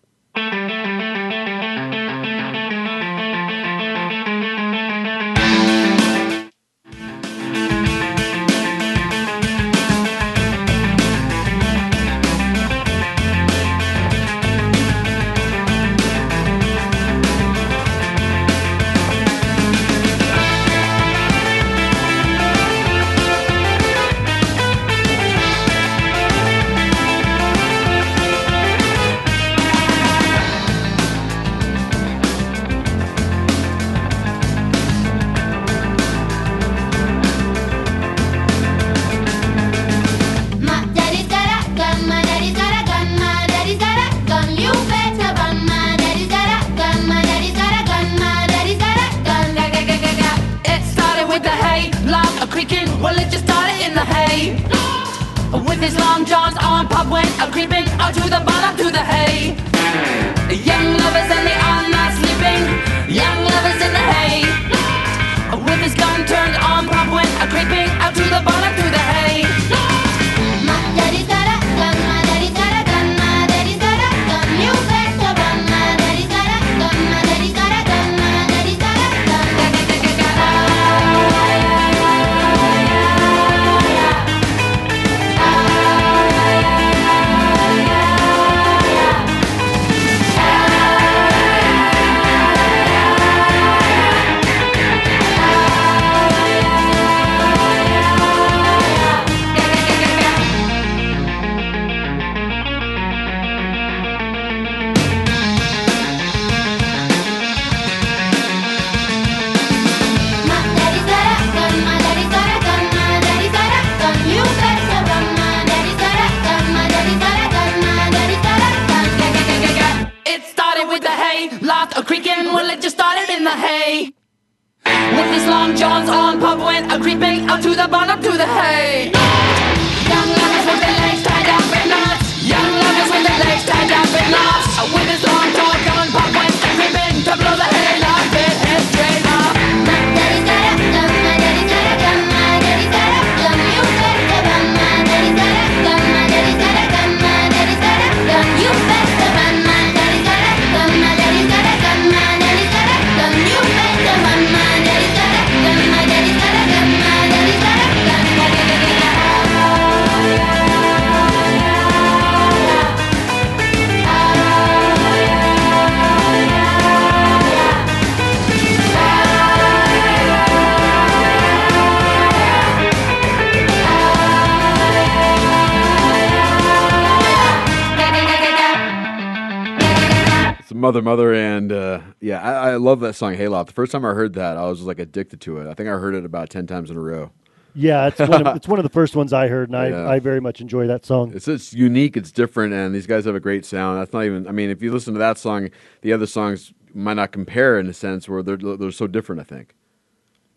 Mother Mother, and uh, yeah, I, I love that song Hayloft. The first time I heard that, I was like addicted to it. I think I heard it about ten times in a row. Yeah, it's one of, it's one of the first ones I heard, and I, Yeah. I very much enjoy that song. It's it's unique, it's different, and these guys have a great sound. That's not even. I mean, if you listen to that song, the other songs might not compare in a sense where they're they're so different. I think,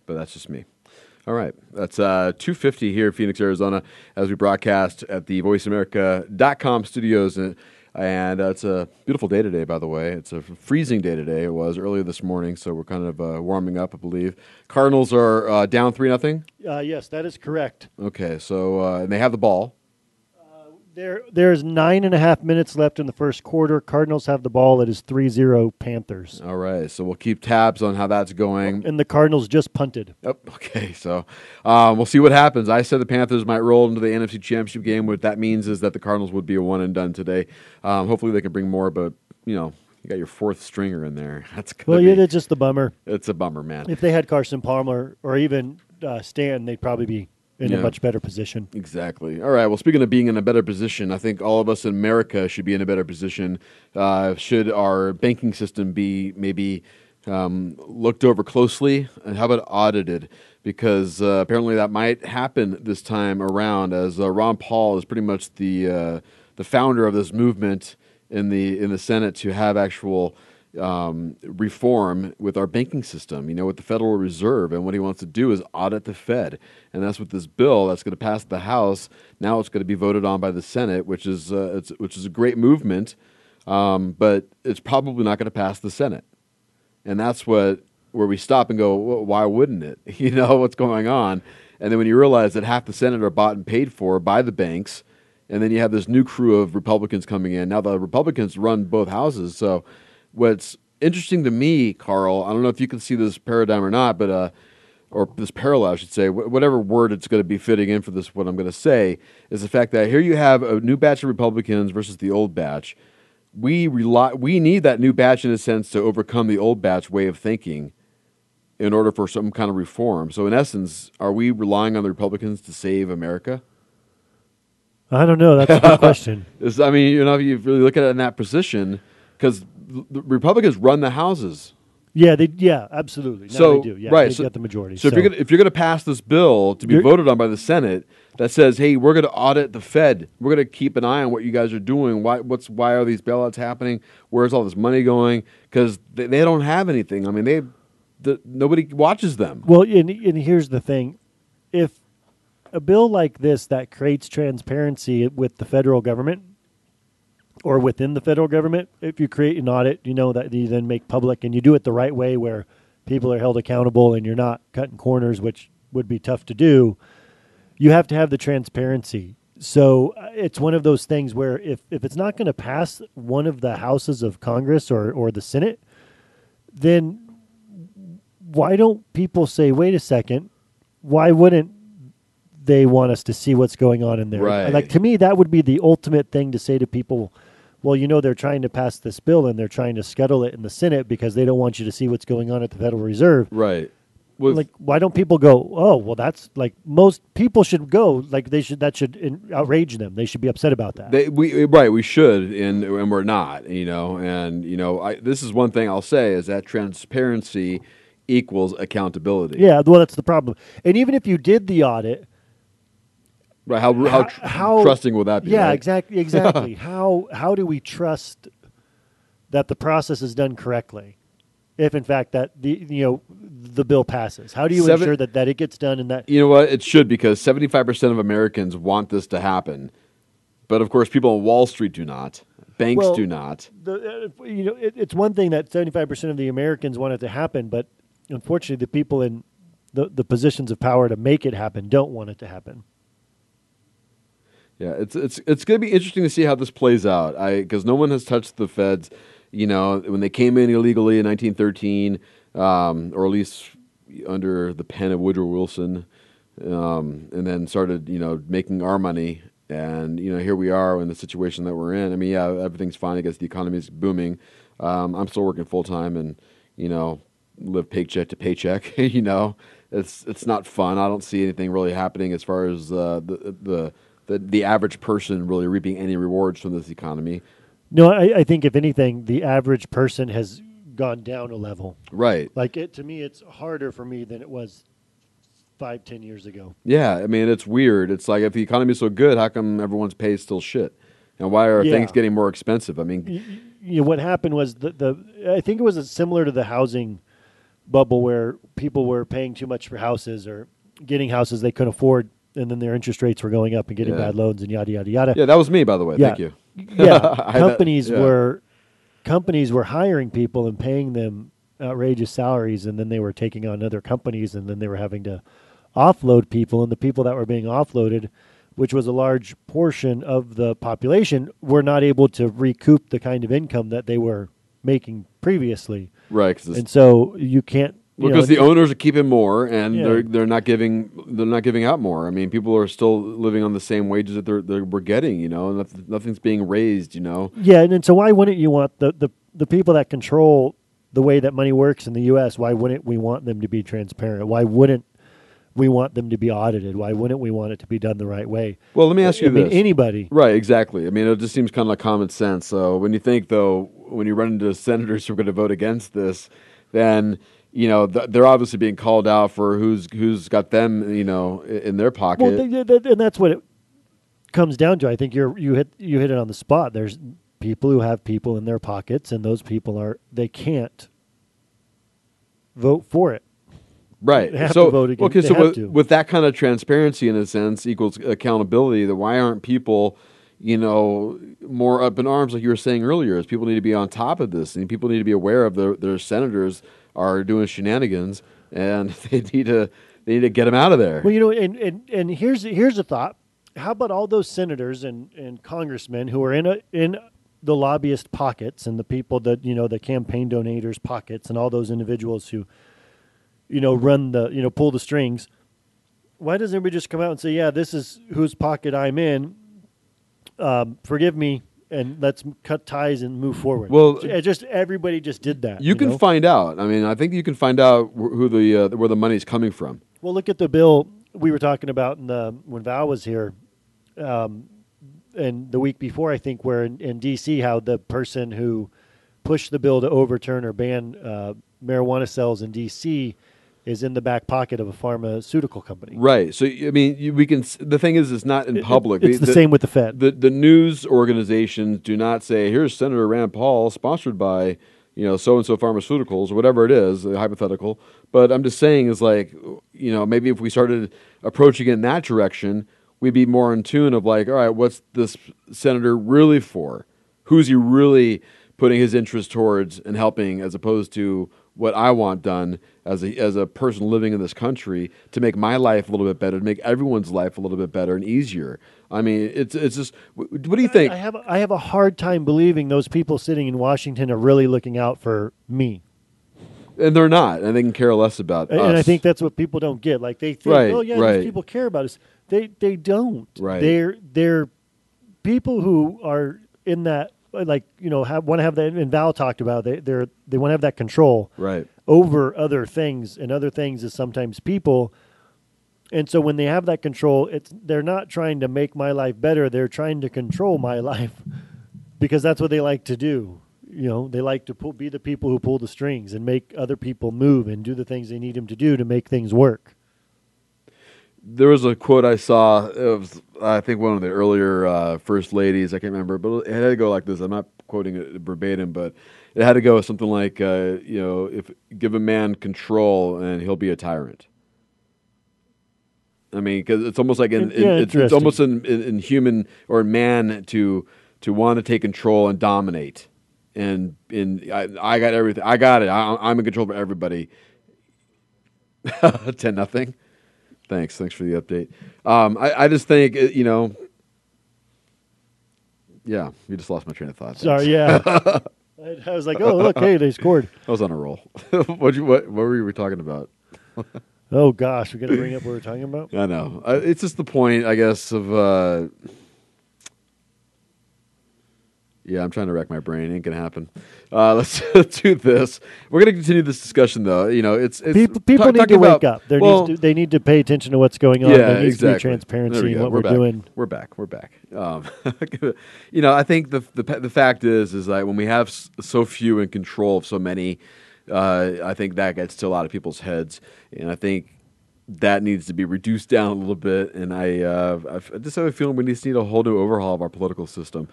but that's just me. All right, that's uh, 250 here in Phoenix, Arizona, as we broadcast at the VoiceAmerica.com studios, and, and uh, it's a beautiful day today. By the way, it's a freezing day today. It was earlier this morning, so we're kind of uh, warming up, I believe. Cardinals are uh, down three nothing. Uh, yes, that is correct. Okay, so uh, and they have the ball. There, there's nine and a half minutes left in the first quarter. Cardinals have the ball. It is 3-0 Panthers. All right, so we'll keep tabs on how that's going. And the Cardinals just punted. Oh, okay, so um, we'll see what happens. I said the Panthers might roll into the NFC Championship game. What that means is that the Cardinals would be a one and done today. Um, hopefully, they can bring more, but you know, you got your fourth stringer in there. That's Well, yeah, that's just the bummer. It's a bummer, man. If they had Carson Palmer or even uh, Stan, they'd probably be in Yeah. a much better position. Exactly. All right. Well, speaking of being in a better position, I think all of us in America should be in a better position. Uh, should our banking system be maybe um, looked over closely, and how about audited? Because uh, apparently that might happen this time around, as uh, Ron Paul is pretty much the uh, the founder of this movement in the in the Senate to have actual um, reform with our banking system, you know, with the Federal Reserve. And what he wants to do is audit the Fed. And that's what this bill that's going to pass the House. Now it's going to be voted on by the Senate, which is, uh, which is a great movement. um, but it's probably not going to pass the Senate, and that's what where we stop and go, well, why wouldn't it? You know what's going on, and then when you realize that half the Senate are bought and paid for by the banks, and then you have this new crew of Republicans coming in. Now the Republicans run both houses, so what's interesting to me, Carl, I don't know if you can see this paradigm or not, but uh, or this parallel, I should say, wh- whatever word it's going to be fitting in for this, what I'm going to say is the fact that here you have a new batch of Republicans versus the old batch. We rely, we need that new batch in a sense to overcome the old batch way of thinking in order for some kind of reform. So, in essence, are we relying on the Republicans to save America? I don't know. That's a good question. It's- I mean, you know, if you really look at it in that position, because the Republicans run the houses. Yeah, they yeah, absolutely. No, so they do. Yeah, right, they so, get the majority. So, if you're gonna if you're gonna pass this bill to be voted on by the Senate that says, "Hey, we're gonna audit the Fed. We're gonna keep an eye on what you guys are doing. Why what's why are these bailouts happening? Where's all this money going? Because they, they don't have anything. I mean, they the, nobody watches them. Well, and, and here's the thing: if a bill like this that creates transparency with the federal government or within the federal government, if you create an audit, you know that you then make public and you do it the right way, where people are held accountable and you're not cutting corners, which would be tough to do. You have to have the transparency. So uh, it's one of those things where if, if it's not going to pass one of the houses of Congress or, or the Senate, then why don't people say, wait a second, why wouldn't they want us to see what's going on in there? Right. Like to me, that would be the ultimate thing to say to people. Well, you know, they're trying to pass this bill and they're trying to scuttle it in the Senate because they don't want you to see what's going on at the Federal Reserve. Right. like, why don't people go? Oh, well, that's like most people should go. Like, they should that should in, outrage them. They should be upset about that. They, we right, we should, and and we're not, you know. And you know, I, this is one thing I'll say is that transparency equals accountability. yeah, well, that's the problem. And even if you did the audit, Right? How how, tr- how trusting will that be? Yeah, right? exactly. Exactly. how how do we trust that the process is done correctly? If in fact that the you know the bill passes, how do you Seven- ensure that that it gets done and that You know what? It should because seventy five percent of Americans want this to happen, but of course, people on Wall Street do not. Banks Well, do not. the uh, you know it, it's one thing that seventy five percent of the Americans want it to happen, but unfortunately, the people in the the positions of power to make it happen don't want it to happen. Yeah, it's it's it's going to be interesting to see how this plays out. I because no one has touched the feds. You know, when they came in illegally in 1913, um, or at least under the pen of Woodrow Wilson, um, and then started you know making our money. And you know, here we are in the situation that we're in. I mean, yeah, everything's fine. I guess the economy is booming. Um, I'm still working full time, and you know, live paycheck to paycheck. you know, it's it's not fun. I don't see anything really happening as far as uh, the the the the average person really reaping any rewards from this economy. No, I, I think if anything, the average person has gone down a level. Right. Like it to me, it's harder for me than it was five, ten years ago. Yeah, I mean it's weird. It's like if the economy's so good, how come everyone's pay is still shit? And why are Yeah. things getting more expensive? I mean, you know, what happened was the, the I think it was similar to the housing bubble where people were paying too much for houses or getting houses they couldn't afford, and then their interest rates were going up and getting Yeah. bad loans and yada yada yada. Yeah, that was me, by the way. Yeah. Thank you. yeah, I had that- companies yeah. were companies were hiring people and paying them outrageous salaries, and then they were taking on other companies, and then they were having to offload people, and the people that were being offloaded, which was a large portion of the population, were not able to recoup the kind of income that they were making previously. Right. and so you can't because know, the owners are keeping more, and Yeah. they're they're not giving they're not giving out more. I mean, people are still living on the same wages that they're, they we're getting. You know, Noth- nothing's being raised. You know, Yeah, and, and so why wouldn't you want the, the the people that control the way that money works in the U.S. Why wouldn't we want them to be transparent? Why wouldn't we want them to be audited? Why wouldn't we want it to be done the right way? Well, let me ask you I mean, anybody. Right, exactly. I mean, it just seems kind of like common sense. So when you think, though, when you run into senators who are going to vote against this, then you know th- they're obviously being called out for who's who's got them, you know, in their pocket. Well, th- th- and that's what it comes down to. I think you're you hit you hit it on the spot. There's people who have people in their pockets, and those people are they can't vote for it. Right. So to vote against. okay, so with, with that kind of transparency in a sense equals accountability. That why aren't people, you know, more up in arms, like you were saying earlier, is people need to be on top of this, and people need to be aware of their their senators are doing shenanigans, and they need to they need to get them out of there. Well, you know, and, and, and here's here's a thought. How about all those senators and, and congressmen who are in a in the lobbyist pockets and the people that you know the campaign donators pockets and all those individuals who you know run the you know pull the strings. Why doesn't everybody just come out and say, "Yeah, this is whose pocket I'm in. Um, forgive me, and let's cut ties and move forward." Well- J- just everybody just did that. You can know? find out. I mean, I think you can find out who the uh, where the money's coming from. Well, look at the bill we were talking about in the when Val was here, um, and the week before, I think, where in, in D.C. how the person who pushed the bill to overturn or ban uh, marijuana sales in D.C. is in the back pocket of a pharmaceutical company. Right. So I mean, you, we can. The thing is, it's not in It- it- public. it's the same with the Fed. The the news organizations do not say, "Here's Senator Rand Paul, sponsored by you know so and so pharmaceuticals or whatever it is, hypothetical." But I'm just saying, is like you know maybe if we started approaching it in that direction, we'd be more in tune of like, all right, what's this senator really for? Who's he really putting his interest towards and helping, as opposed to what I want done as a as a person living in this country to make my life a little bit better, to make everyone's life a little bit better and easier. I mean, it's it's just. What do you think? I have a- I have a hard time believing those people sitting in Washington are really looking out for me. and they're not, and they can care less about And, us. and I think that's what people don't get. Like they think, Right, oh yeah, right. these people care about us. They they don't. Right. They're they're people who are in that like you know have want to have that. And Val talked about they they're they want to have that control right over other things, and other things is sometimes people. And so when they have that control, it's they're not trying to make my life better. They're trying to control my life because that's what they like to do. You know, they like to pull, be the people who pull the strings and make other people move and do the things they need them to do to make things work. There was a quote I saw. It was, I think, one of the earlier uh, first ladies. I can't remember, but it had to go like this. I'm not quoting it verbatim, but it had to go with something like, uh, you know, if give a man control and he'll be a tyrant. I mean, because it's almost like in, in- Yeah, it's, it's almost in, in, in human or in man to to want to take control and dominate. And in I, I got everything. I got it. I, I'm in control of everybody. Ten nothing. Thanks. Thanks for the update. Um, I, I just think uh, you know. Yeah, you just lost my train of thought. Sorry, yeah. I, I was like, oh, look, hey, they scored. I was on a roll. what you what what were we talking about? Oh gosh, we got to bring up what we're talking about. I know. Uh, it's just the point, I guess, of. Uh, yeah, I'm trying to wreck my brain. It Ain't gonna happen. Uh, let's, do this. We're gonna continue this discussion, though. You know, it's, it's People, people ta- need to wake about- up. There well, to, they need to pay attention to what's going on. Yeah, there needs exactly. to be transparency we in what we're, we're, back. doing. We're back. We're back. Um, you know, I think the, the the fact is is that when we have so few in control of so many, uh, I think that gets to a lot of people's heads, and I think that needs to be reduced down a little bit. And I, uh, I just have a feeling we just need a whole new overhaul of our political system.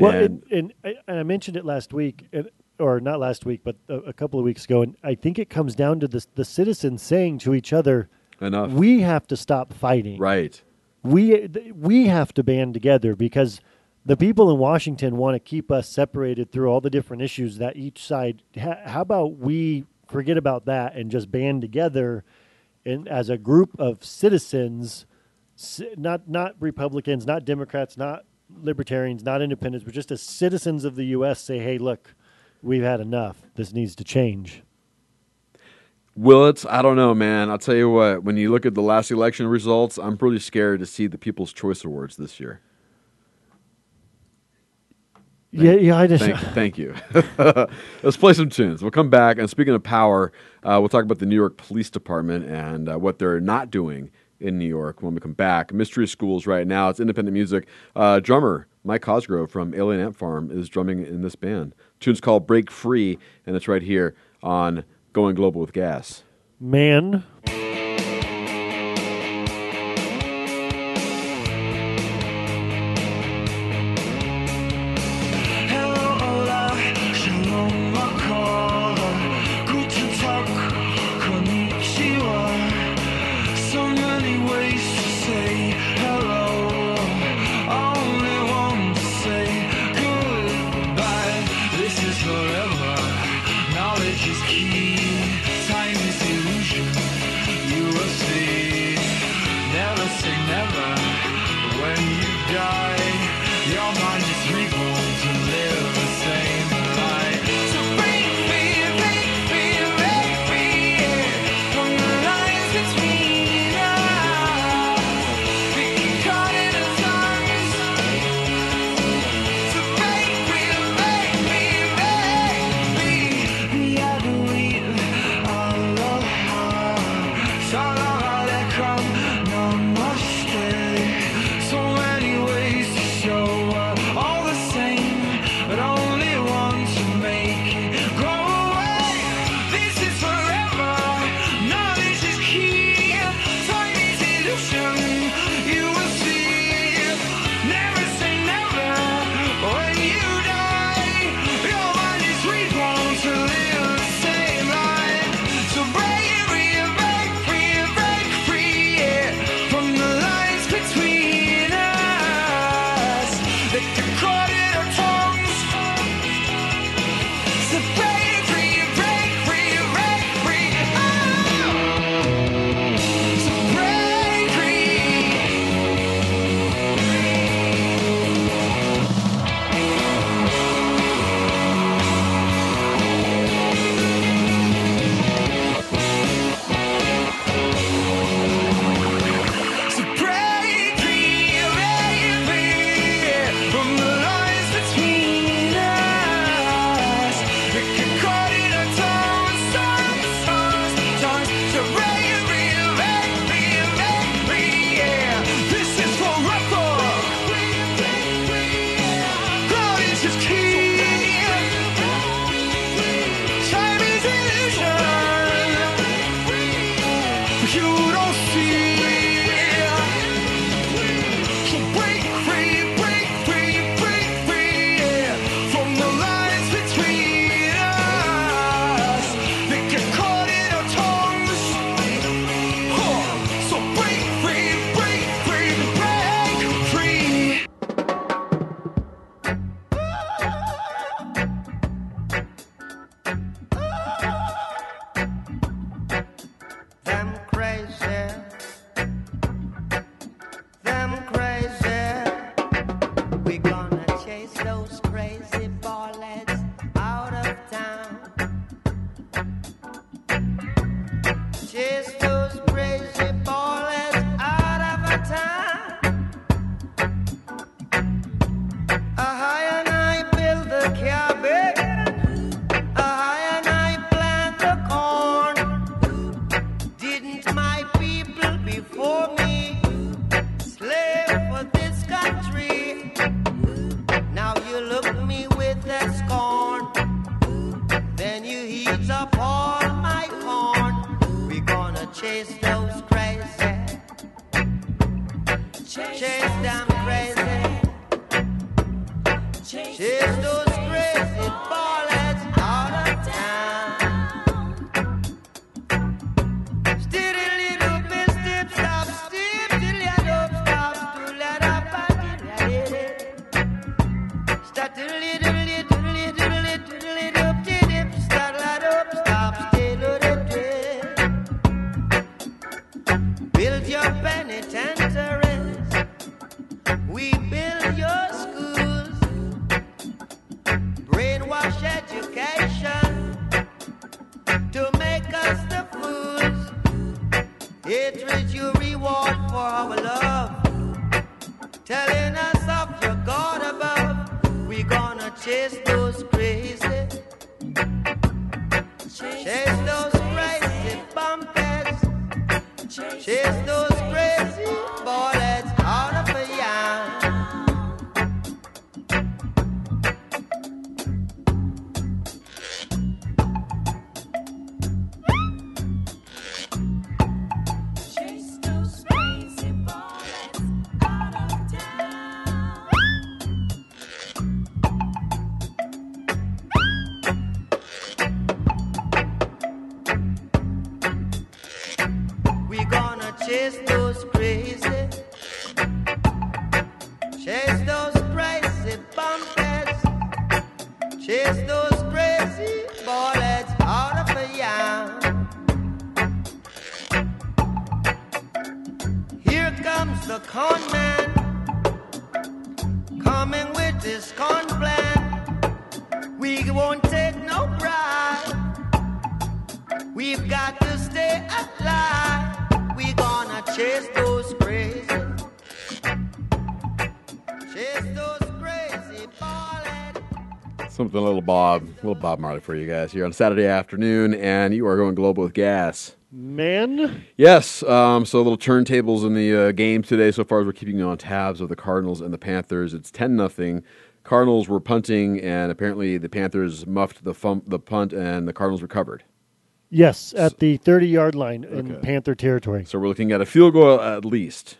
Well, and, and, and, I, and I mentioned it last week, and, or not last week, but a, a couple of weeks ago, and I think it comes down to the the citizens saying to each other, Enough. We have to stop fighting. Right. We we have to band together because the people in Washington want to keep us separated through all the different issues that each side. Ha- how about we forget about that and just band together, and as a group of citizens, not not Republicans, not Democrats, not libertarians, not independents, but just as citizens of the U.S. say, hey, look, we've had enough. This needs to change. Will it? I don't know, man. I'll tell you what. When you look at the last election results, I'm pretty scared to see the People's Choice Awards this year. Yeah, yeah, I just- thank, thank you. Let's play some tunes. We'll come back, and speaking of power, uh, we'll talk about the New York Police Department and uh, what they're not doing in New York when we come back. Mystery Schools right now. It's independent music. Uh, drummer Mike Cosgrove from Alien Ant Farm is drumming in this band. Tune's called "Break Free," and it's right here on Going Global with Gas. Man. those prayers. Bob, little Bob Marley for you guys here on Saturday afternoon, and you are going global with gas. Man, Yes, um, so little turntables in the uh, game today. So far as we're keeping you on tabs of the Cardinals and the Panthers, it's ten nothing. Cardinals were punting, and apparently the Panthers muffed the fum- the punt, and the Cardinals recovered. yes, at the 30 yard line in Okay. Panther territory. So we're looking at a field goal at least.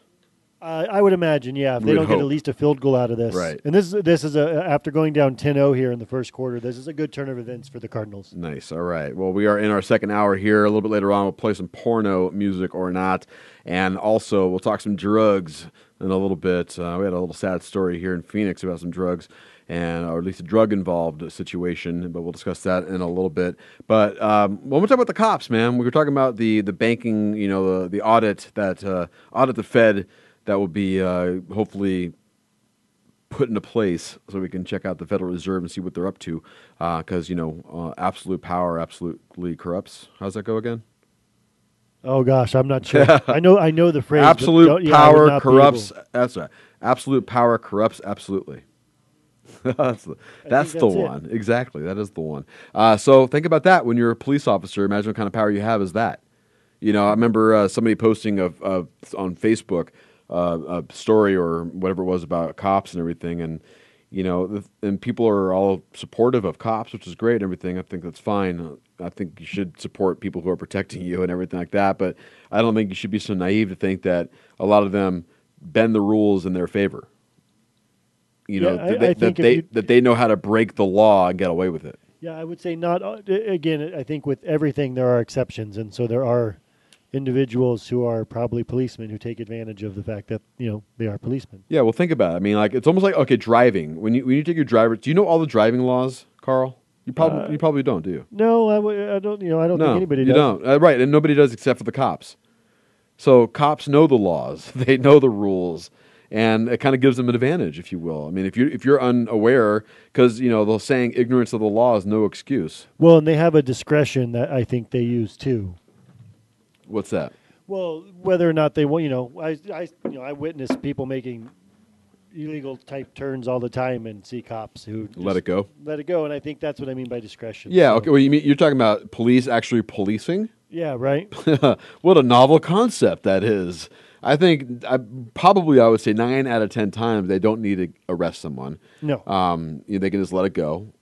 Uh, I would imagine, yeah, if they We'd don't get at hope. least a field goal out of this. Right. And this is this is a after going down 10-0 here in the first quarter. This is a good turn of events for the Cardinals. Nice. All right. Well, we are in our second hour here. A little bit later on, we'll play some porno music or not, and also we'll talk some drugs in a little bit. Uh, we had a little sad story here in Phoenix about some drugs, and or at least a drug involved situation. But we'll discuss that in a little bit. But um, when we talk about the cops, man, we were talking about the the banking, you know, the the audit that uh, audit the Fed that will be uh, hopefully put into place so we can check out the Federal Reserve and see what they're up to. Because, you know, uh, absolute power absolutely corrupts. How's that go again? Oh gosh, I'm not sure. I know I know the phrase. absolute yeah, power corrupts. That's right. Absolute power corrupts absolutely. that's the, that's the that's it. one. Exactly. That is the one. Uh, so think about that when you're a police officer. Imagine what kind of power you have is that. You know, I remember uh, somebody posting of, of on Facebook uh, a story or whatever it was about cops and everything, and you know, and people are all supportive of cops, which is great and everything. I think that's fine. I think you should support people who are protecting you and everything like that. But I don't think you should be so naive to think that a lot of them bend the rules in their favor. You know, Yeah, I- that, they, I that they you- that they know how to break the law and get away with it. Yeah, I would say not. uh, Again, I think with everything there are exceptions, and so there are individuals who are probably policemen who take advantage of the fact that you know they are policemen. Yeah, well, think about it. I mean, like it's almost like okay, driving. When you when you take your driver, do you know all the driving laws, Carl? You probably Uh, you probably don't, do you? No, I, w- I don't. You know, I don't no, think anybody does. you does. don't. Uh, right, and nobody does except for the cops. So cops know the laws. They know the rules, and it kind of gives them an advantage, if you will. I mean, if you if you're unaware, because you know the saying "ignorance of the law is no excuse." Well, and they have a discretion that I think they use too. What's that? Well, whether or not they want, you know, I, I, you know, I witness people making illegal type turns all the time and see cops who Let it go? Let it go, and I think that's what I mean by discretion. Yeah. So- Okay. Well, you mean you're talking about police actually policing? Yeah. Right. what a novel concept that is. I think I, probably I would say nine out of ten times they don't need to arrest someone. No. Um, you know, they can just let it go.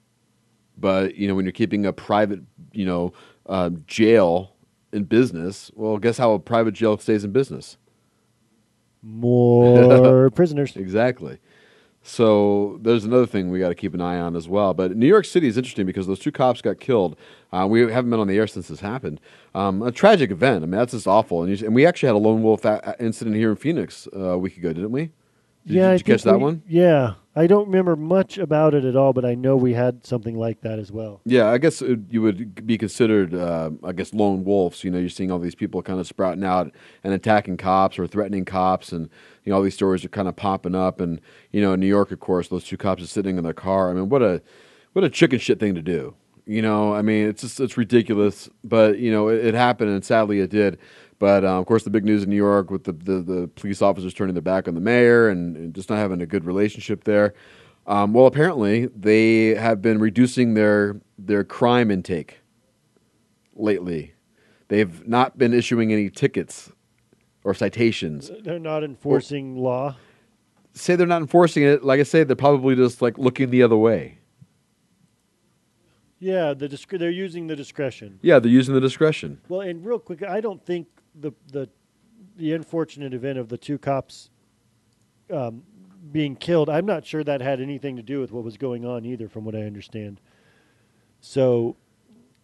But you know, when you're keeping a private, you know, uh, jail in business, well, guess how a private jail stays in business? More prisoners. Exactly. So there's another thing we got to keep an eye on as well. But New York City is interesting because those two cops got killed. Uh, we haven't been on the air since this happened. Um, a tragic event. I mean, that's just awful. And, you, and we actually had a lone wolf a- incident here in Phoenix uh, a week ago, didn't we? Did, yeah. you- I did you catch that we- one? Yeah. I don't remember much about it at all, but I know we had something like that as well. Yeah, I guess it, you would be considered, uh, I guess, lone wolves. You know, you're seeing all these people kind of sprouting out and attacking cops or threatening cops, and you know, all these stories are kind of popping up. And you know, in New York, of course, those two cops are sitting in their car. I mean, what a what a chicken shit thing to do. You know, I mean, it's just it's ridiculous, but you know, it, it happened, and sadly, it did. But um, of course, the big news in New York with the, the, the police officers turning their back on the mayor and, and just not having a good relationship there. Um, well, apparently, they have been reducing their their crime intake lately. They've not been issuing any tickets or citations. They're not enforcing law. Say they're not enforcing it. Like I say, they're probably just like looking the other way. Yeah, the disc- they're using the discretion. Yeah, they're using the discretion. Well, and real quick, I don't think the the the unfortunate event of the two cops um, being killed. I'm not sure that had anything to do with what was going on either, from what I understand. So,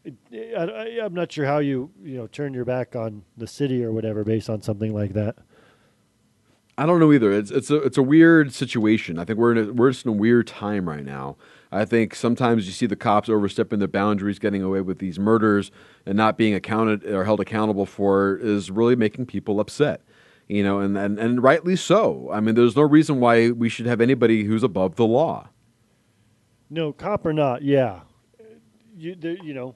I, I'm not sure how you you know turn your back on the city or whatever based on something like that. I don't know either. It's it's a it's a weird situation. I think we're in a, we're just in a weird time right now. I think sometimes you see the cops overstepping their boundaries, getting away with these murders, and not being accounted or held accountable for is really making people upset. You know, and, and, and rightly so. I mean, there's no reason why we should have anybody who's above the law. No, cop or not, yeah. You you know,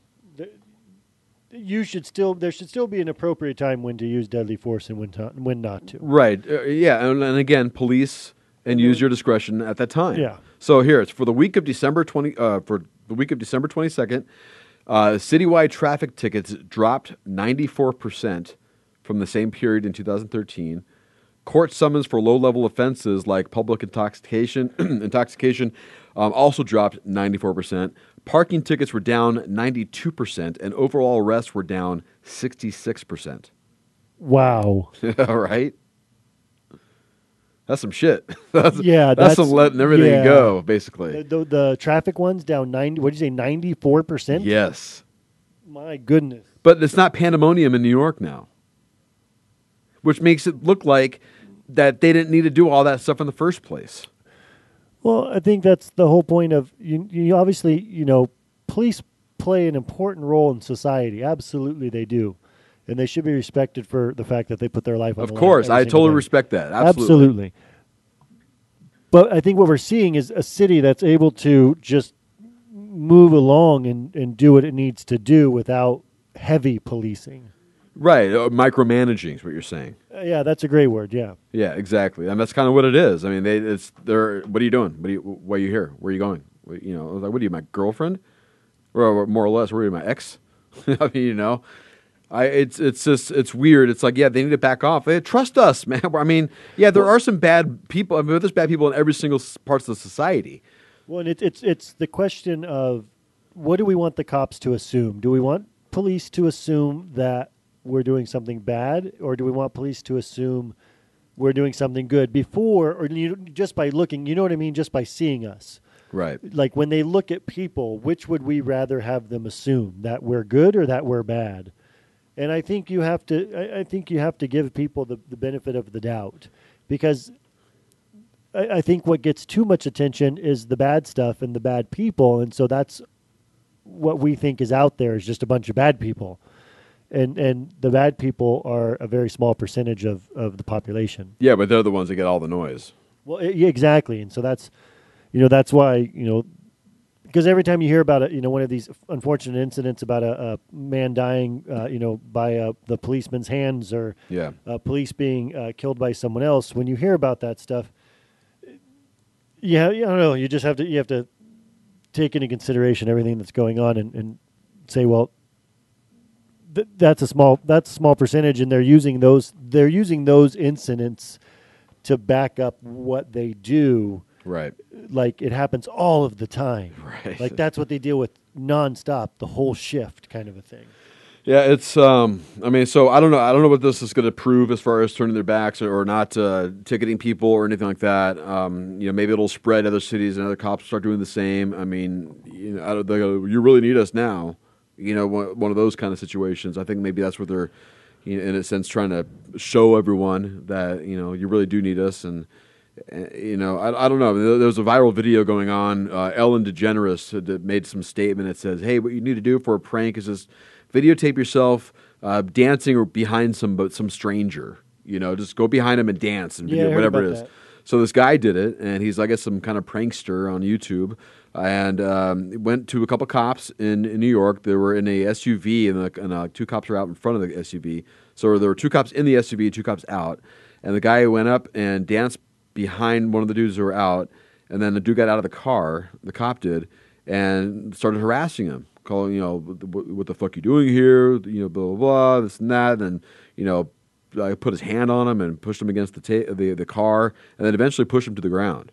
you should still there should still be an appropriate time when to use deadly force and when to, when not to. Right. Uh, yeah. And, and again, police and use your discretion at that time. Yeah. So here it's for the week of December twenty. Uh, for the week of December twenty second, uh, citywide traffic tickets dropped ninety four percent from the same period in two thousand thirteen. Court summons for low level offenses like public intoxication intoxication um, also dropped ninety four percent. Parking tickets were down ninety two percent, and overall arrests were down sixty six percent. Wow. All right. That's some shit. that's, yeah, that's, that's, some letting everything yeah. go, basically. The, the, the traffic ones down ninety. What did you say? Ninety four percent. Yes. My goodness. But it's not pandemonium in New York now, which makes it look like that they didn't need to do all that stuff in the first place. Well, I think that's the whole point of you. You obviously, you know, police play an important role in society. Absolutely, they do, and they should be respected for the fact that they put their life on. Of the line Of course, I totally day. respect that. Absolutely. Absolutely. But I think what we're seeing is a city that's able to just move along and, and do what it needs to do without heavy policing. Right. Uh, micromanaging is what you're saying. Uh, yeah, that's a great word. Yeah. Yeah, exactly. And that's kind of what it is. I mean, they, it's they're. What are you doing? What are you? Why are you here? Where are you going? What- You know, like, what are you, my girlfriend, or, or more or less, where are you, my ex? I mean, you know, I it's it's just it's weird. It's like, yeah, they need to back off. Hey, trust us, man. I mean, yeah, there are some bad people. I mean, there's bad people in every single parts of the society. Well, and it, it's it's the question of what do we want the cops to assume? Do we want police to assume that we're doing something bad, or do we want police to assume we're doing something good before, or you, just by looking? You know what I mean? Just by seeing us. Right. Like when they look at people, which would we rather have them assume that we're good or that we're bad? And I think you have to. I, I think you have to give people the, the benefit of the doubt, because I, I think what gets too much attention is the bad stuff and the bad people, and so that's what we think is out there is just a bunch of bad people, and and the bad people are a very small percentage of of the population. Yeah, but they're the ones that get all the noise. Well, i- yeah, exactly, and so that's, you know, that's why you know, because every time you hear about it, you know, one of these unfortunate incidents about a, a man dying, uh, you know, by uh, the policeman's hands or Yeah. uh, police being uh, killed by someone else. When you hear about that stuff, yeah, I don't know. You just have to you have to take into consideration everything that's going on and, and say, well, th- that's a small that's a small percentage, and they're using those they're using those incidents to back up what they do. Right. Like it happens all of the time. Right. Like that's what they deal with nonstop, the whole shift kind of a thing. Yeah, it's. Um, I mean, so I don't know. I don't know what this is going to prove as far as turning their backs or, or not uh, ticketing people or anything like that. Um, you know, maybe it'll spread other cities and other cops start doing the same. I mean, you know, I don't, they go, you really need us now. You know, one, of those kind of situations. I think maybe that's what they're, you know, in a sense, trying to show everyone that you know you really do need us and. uh, You know, I, I don't know. There was a viral video going on. Uh, Ellen DeGeneres had made some statement that says, "Hey, what you need to do for a prank is just videotape yourself uh, dancing or behind some but some stranger. You know, just go behind him and dance and Yeah, video, whatever it is." that. So this guy did it, and he's I guess some kind of prankster on YouTube, and um, went to a couple cops in, in New York. They were in a SUV, and, the, and uh, two cops were out in front of the SUV. So there were two cops in the SUV, two cops out, and the guy went up and danced behind one of the dudes who were out, and then the dude got out of the car, the cop did, and started harassing him, calling you know what, the fuck you doing here, you know blah blah blah, this and that, and you know I put his hand on him and pushed him against the, ta- the the car, and then eventually pushed him to the ground.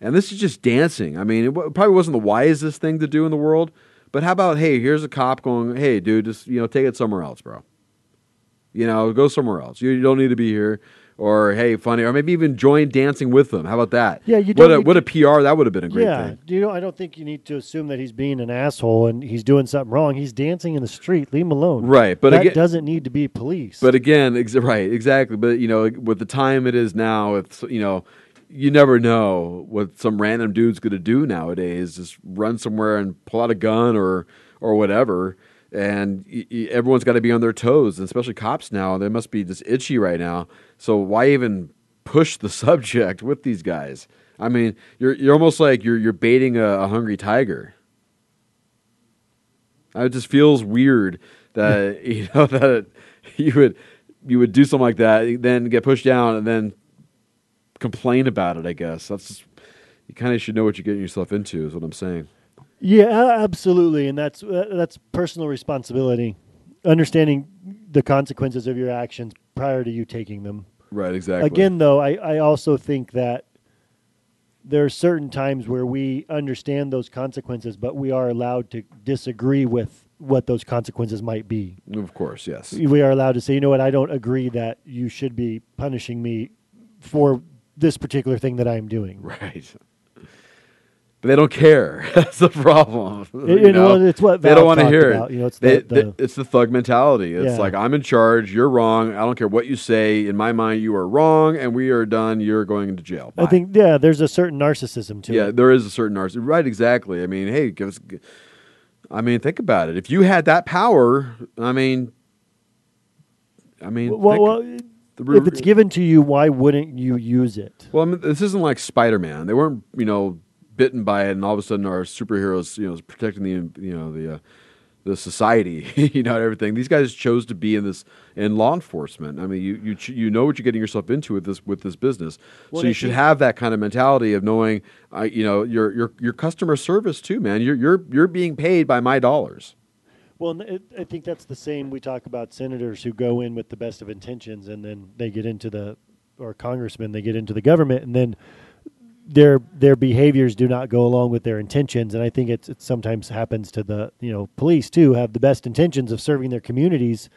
And this is just dancing. I mean, it wa- probably wasn't the wisest thing to do in the world, but how about hey, here's a cop going, hey, dude, just you know, take it somewhere else, bro. You know, go somewhere else. You, you don't need to be here. Or hey, funny, or maybe even join dancing with them. How about that? Yeah, you What a what a PR that would have been a great yeah, thing. you know, I don't think you need to assume that he's being an asshole and he's doing something wrong. He's dancing in the street. Leave him alone. Right, but that again- doesn't need to be police. But again, ex- right, exactly. But you know, with the time it is now, it's you know, you never know what some random dude's going to do nowadays. Just run somewhere and pull out a gun or or whatever, and y- y- everyone's got to be on their toes, and especially cops now. They must be just itchy right now. So why even push the subject with these guys? I mean, you're you're almost like you're you're baiting a, a hungry tiger. It just feels weird that you know that you would you would do something like that, then get pushed down, and then complain about it. I guess that's just, you kind of should know what you're getting yourself into. Is what I'm saying. Yeah, absolutely, and that's uh, that's personal responsibility. Understanding the consequences of your actions prior to you taking them. Right. Exactly. Again, though, I, I also think that there are certain times where we understand those consequences, but we are allowed to disagree with what those consequences might be. Of course, yes. We are allowed to say, you know what, I don't agree that you should be punishing me for this particular thing that I am doing. Right. But they don't care. That's the problem. It- you know, it's what they don't want to hear about, it. you know, it's the- they- the- it's the thug mentality. It's Yeah. like I'm in charge. You're wrong. I don't care what you say. In my mind, you are wrong, and we are done. You're going into jail. I think, yeah, there's a certain narcissism to yeah, it. there is a certain narcissism. Right, exactly. I mean, hey, give us. I mean, think about it. If you had that power, I mean, I mean, Well, well, the- if it's given to you, why wouldn't you use it? well, I mean, this isn't like Spider Man. They weren't, you know, bitten by it, and all of a sudden our superheroes, you know, is protecting the, you know, the, uh, the society, you know, everything. These guys chose to be in this in law enforcement. I mean, you you ch- you know what you're getting yourself into with this with this business, Well, so you should have that kind of mentality of knowing, uh, you know, your your your customer service too, man. You're you're you're being paid by my dollars. Well, it, I think that's the same. We talk about senators who go in with the best of intentions, and then they get into the, or congressmen, they get into the government, and then their their behaviors do not go along with their intentions. And I think it's it sometimes happens to the you know police too, have the best intentions of serving their communities,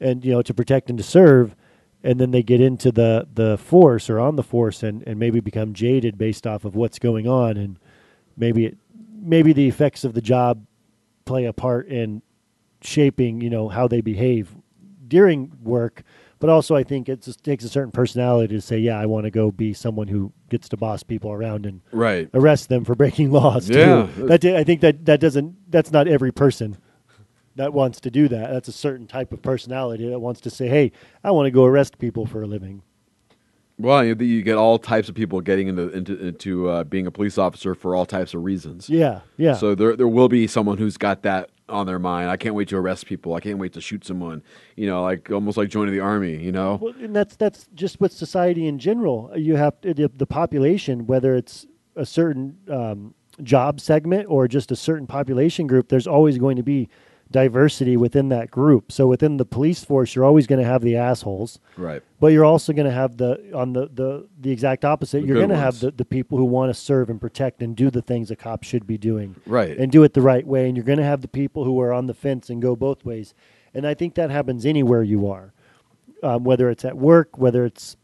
and you know to protect and to serve, and then they get into the the force or on the force, and and maybe become jaded based off of what's going on, and maybe it maybe the effects of the job play a part in shaping you know how they behave during work but also i think it just takes a certain personality to say yeah i want to go be someone who gets to boss people around and Right. arrest them for breaking laws Yeah. too. that i think that that doesn't that's not every person that wants to do that that's a certain type of personality that wants to say hey i want to go arrest people for a living Well, you, get all types of people getting into into, into uh, being a police officer for all types of reasons. Yeah, yeah. So there there will be someone who's got that on their mind. I can't wait to arrest people. I can't wait to shoot someone. You know, like almost like joining the army. You know. Well, and that's that's just with society in general. You have to, the, the population, whether it's a certain um, job segment or just a certain population group. There's always going to be diversity within that group. So within the police force, you're always going to have the assholes, Right. but you're also going to have the on the the the exact opposite. The you're going to have the, the people who want to serve and protect and do the things a cop should be doing, Right. and do it the right way. And you're going to have the people who are on the fence and go both ways. And I think that happens anywhere you are, um, whether it's at work, whether it's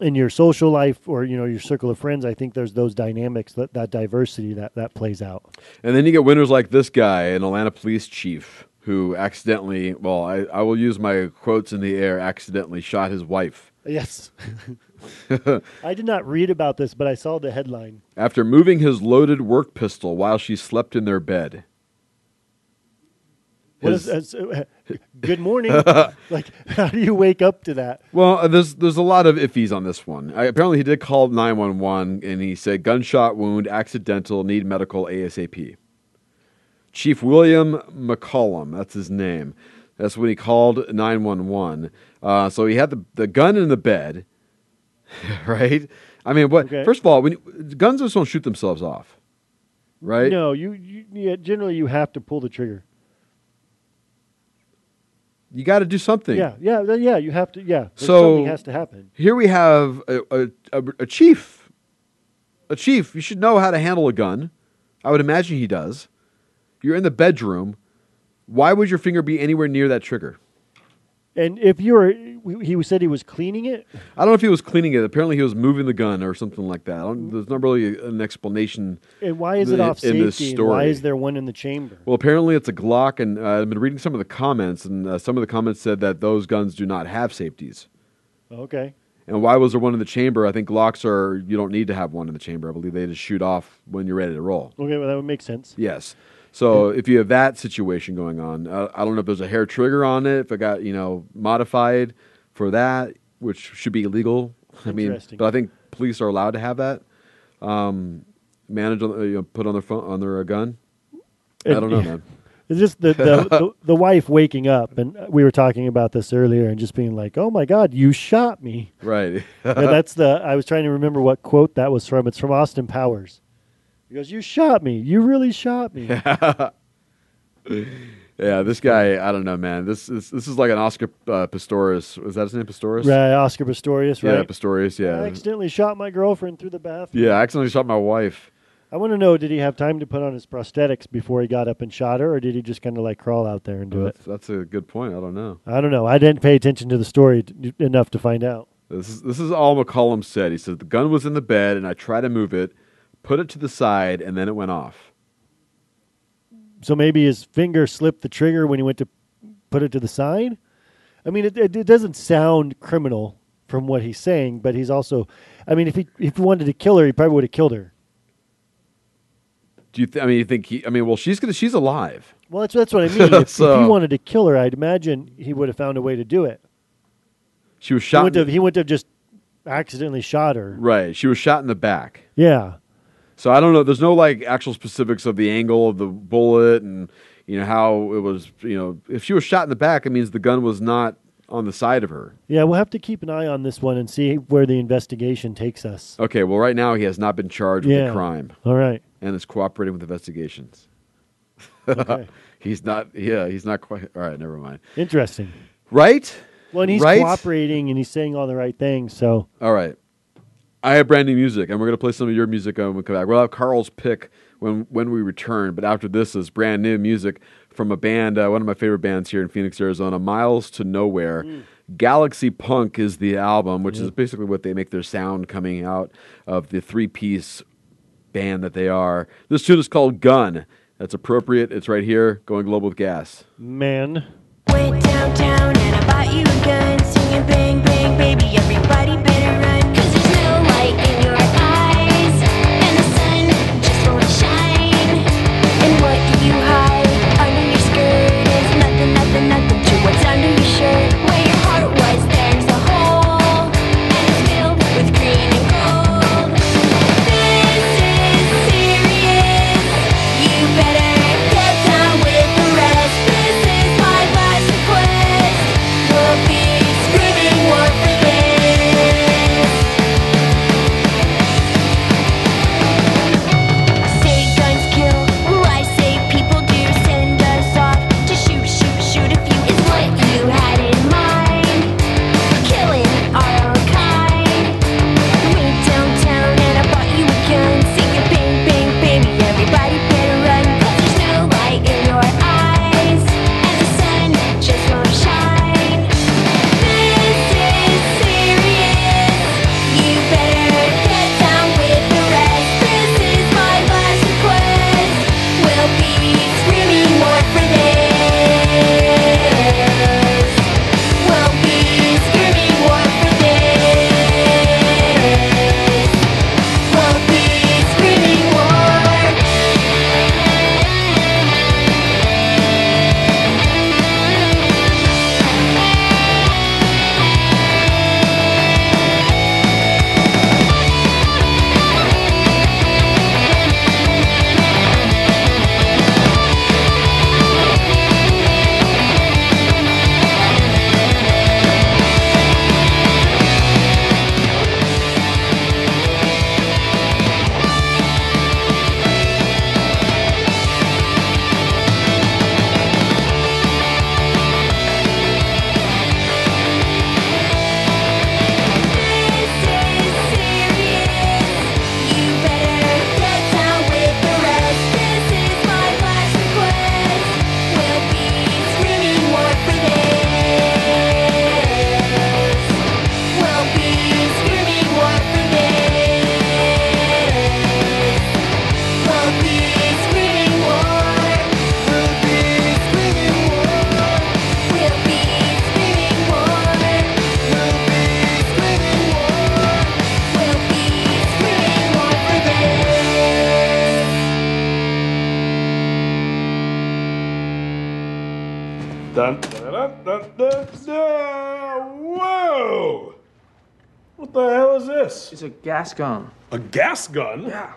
in your social life or you know your circle of friends. I think there's those dynamics that that diversity that that plays out. And then you get winners like this guy, an Atlanta police chief, who accidentally, well, I, I will use my quotes in the air, accidentally shot his wife. Yes. I did not read about this, but I saw the headline. After moving his loaded work pistol while she slept in their bed. What His- is, uh, good morning. like, how do you wake up to that? Well, uh, there's there's a lot of iffies on this one. I, apparently, he did call 911 and he said gunshot wound, accidental, need medical ASAP. Chief William McCollum, that's his name. That's when he called 911. Uh, so he had the, the gun in the bed, right? I mean, what? Okay. First of all, when guns just don't shoot themselves off, right? No, you, you yeah, generally you have to pull the trigger. You got to do something. Yeah, yeah, yeah. You have to. Yeah, So something has to happen. Here we have a, a, a, a chief. A chief. You should know how to handle a gun. I would imagine he does. You're in the bedroom. Why would your finger be anywhere near that trigger? And if you were, he said he was cleaning it. I don't know if he was cleaning it. Apparently, he was moving the gun or something like that. I don't, there's not really an explanation. And why is it in- off in this safety? And why is there one in the chamber? Well, apparently it's a Glock, and uh, I've been reading some of the comments, and uh, some of the comments said that those guns do not have safeties. Okay. And why was there one in the chamber? I think Glocks are you don't need to have one in the chamber. I believe they just shoot off when you're ready to roll. Okay, well that would make sense. Yes. So if you have that situation going on, uh, I don't know if there's a hair trigger on it, if it got you know modified for that, which should be illegal. I mean, Interesting. but I think police are allowed to have that. Um, manage on, you know, put on their phone on their uh, gun. I don't know, man. It's just the, the, the the wife waking up, and we were talking about this earlier, and just being like, "Oh my God, you shot me!" Right. Yeah, that's the. I was trying to remember what quote that was from. It's from Austin Powers. He goes, "You shot me. You really shot me." yeah, this guy, I don't know, man. This this, this is like an Oscar uh, Pistorius. Was that his name, Pistorius? Right, Oscar Pistorius, Yeah, right? Pistorius. I Yeah. accidentally shot my girlfriend through the bathroom. Yeah, I accidentally shot my wife. I want to know: Did he have time to put on his prosthetics before he got up and shot her, or did he just kind of like crawl out there and do it? That's, that's a good point. I don't know. I don't know. I didn't pay attention to the story t- enough to find out. This is this is all McCollum said. He said the gun was in the bed and I tried to move it, put it to the side, and then it went off. So maybe his finger slipped the trigger when he went to put it to the side. I mean, it, it, it doesn't sound criminal from what he's saying, but he's also, I mean, if he if he wanted to kill her, he probably would have killed her. Do you? Th- I mean, you think he? I mean, well, she's gonna. She's alive. Well, that's that's what I mean. If, if he wanted to kill her, I'd imagine he would have found a way to do it. She was He shot. wouldn't have, he wouldn't have just accidentally shot her. right. She was shot in the back. Yeah. So I don't know. There's no like actual specifics of the angle of the bullet and you know how it was. You know, if she was shot in the back, it means the gun was not on the side of her. Yeah, we'll have to keep an eye on this one and see where the investigation takes us. Okay. Well, right now he has not been charged with a the crime. All right. And is cooperating with investigations. Okay. he's not. Yeah, he's not quite. All right. Never mind. Interesting. Right. Well, and he's right? cooperating and he's saying all the right things. So All right. I have brand new music, and we're going to play some of your music when we come back. We'll have Carl's pick when when we return, but after this is brand new music from a band, uh, one of my favorite bands here in Phoenix, Arizona, Miles to Nowhere. Galaxy Punk is the album, which is basically what they make their sound coming out of the three piece band that they are. This tune is called Gun. That's appropriate. It's right here, going global with gas. man, Went downtown and I bought you a gun, singing bang bang baby, everybody better run. gas gun. A gas gun? Yeah.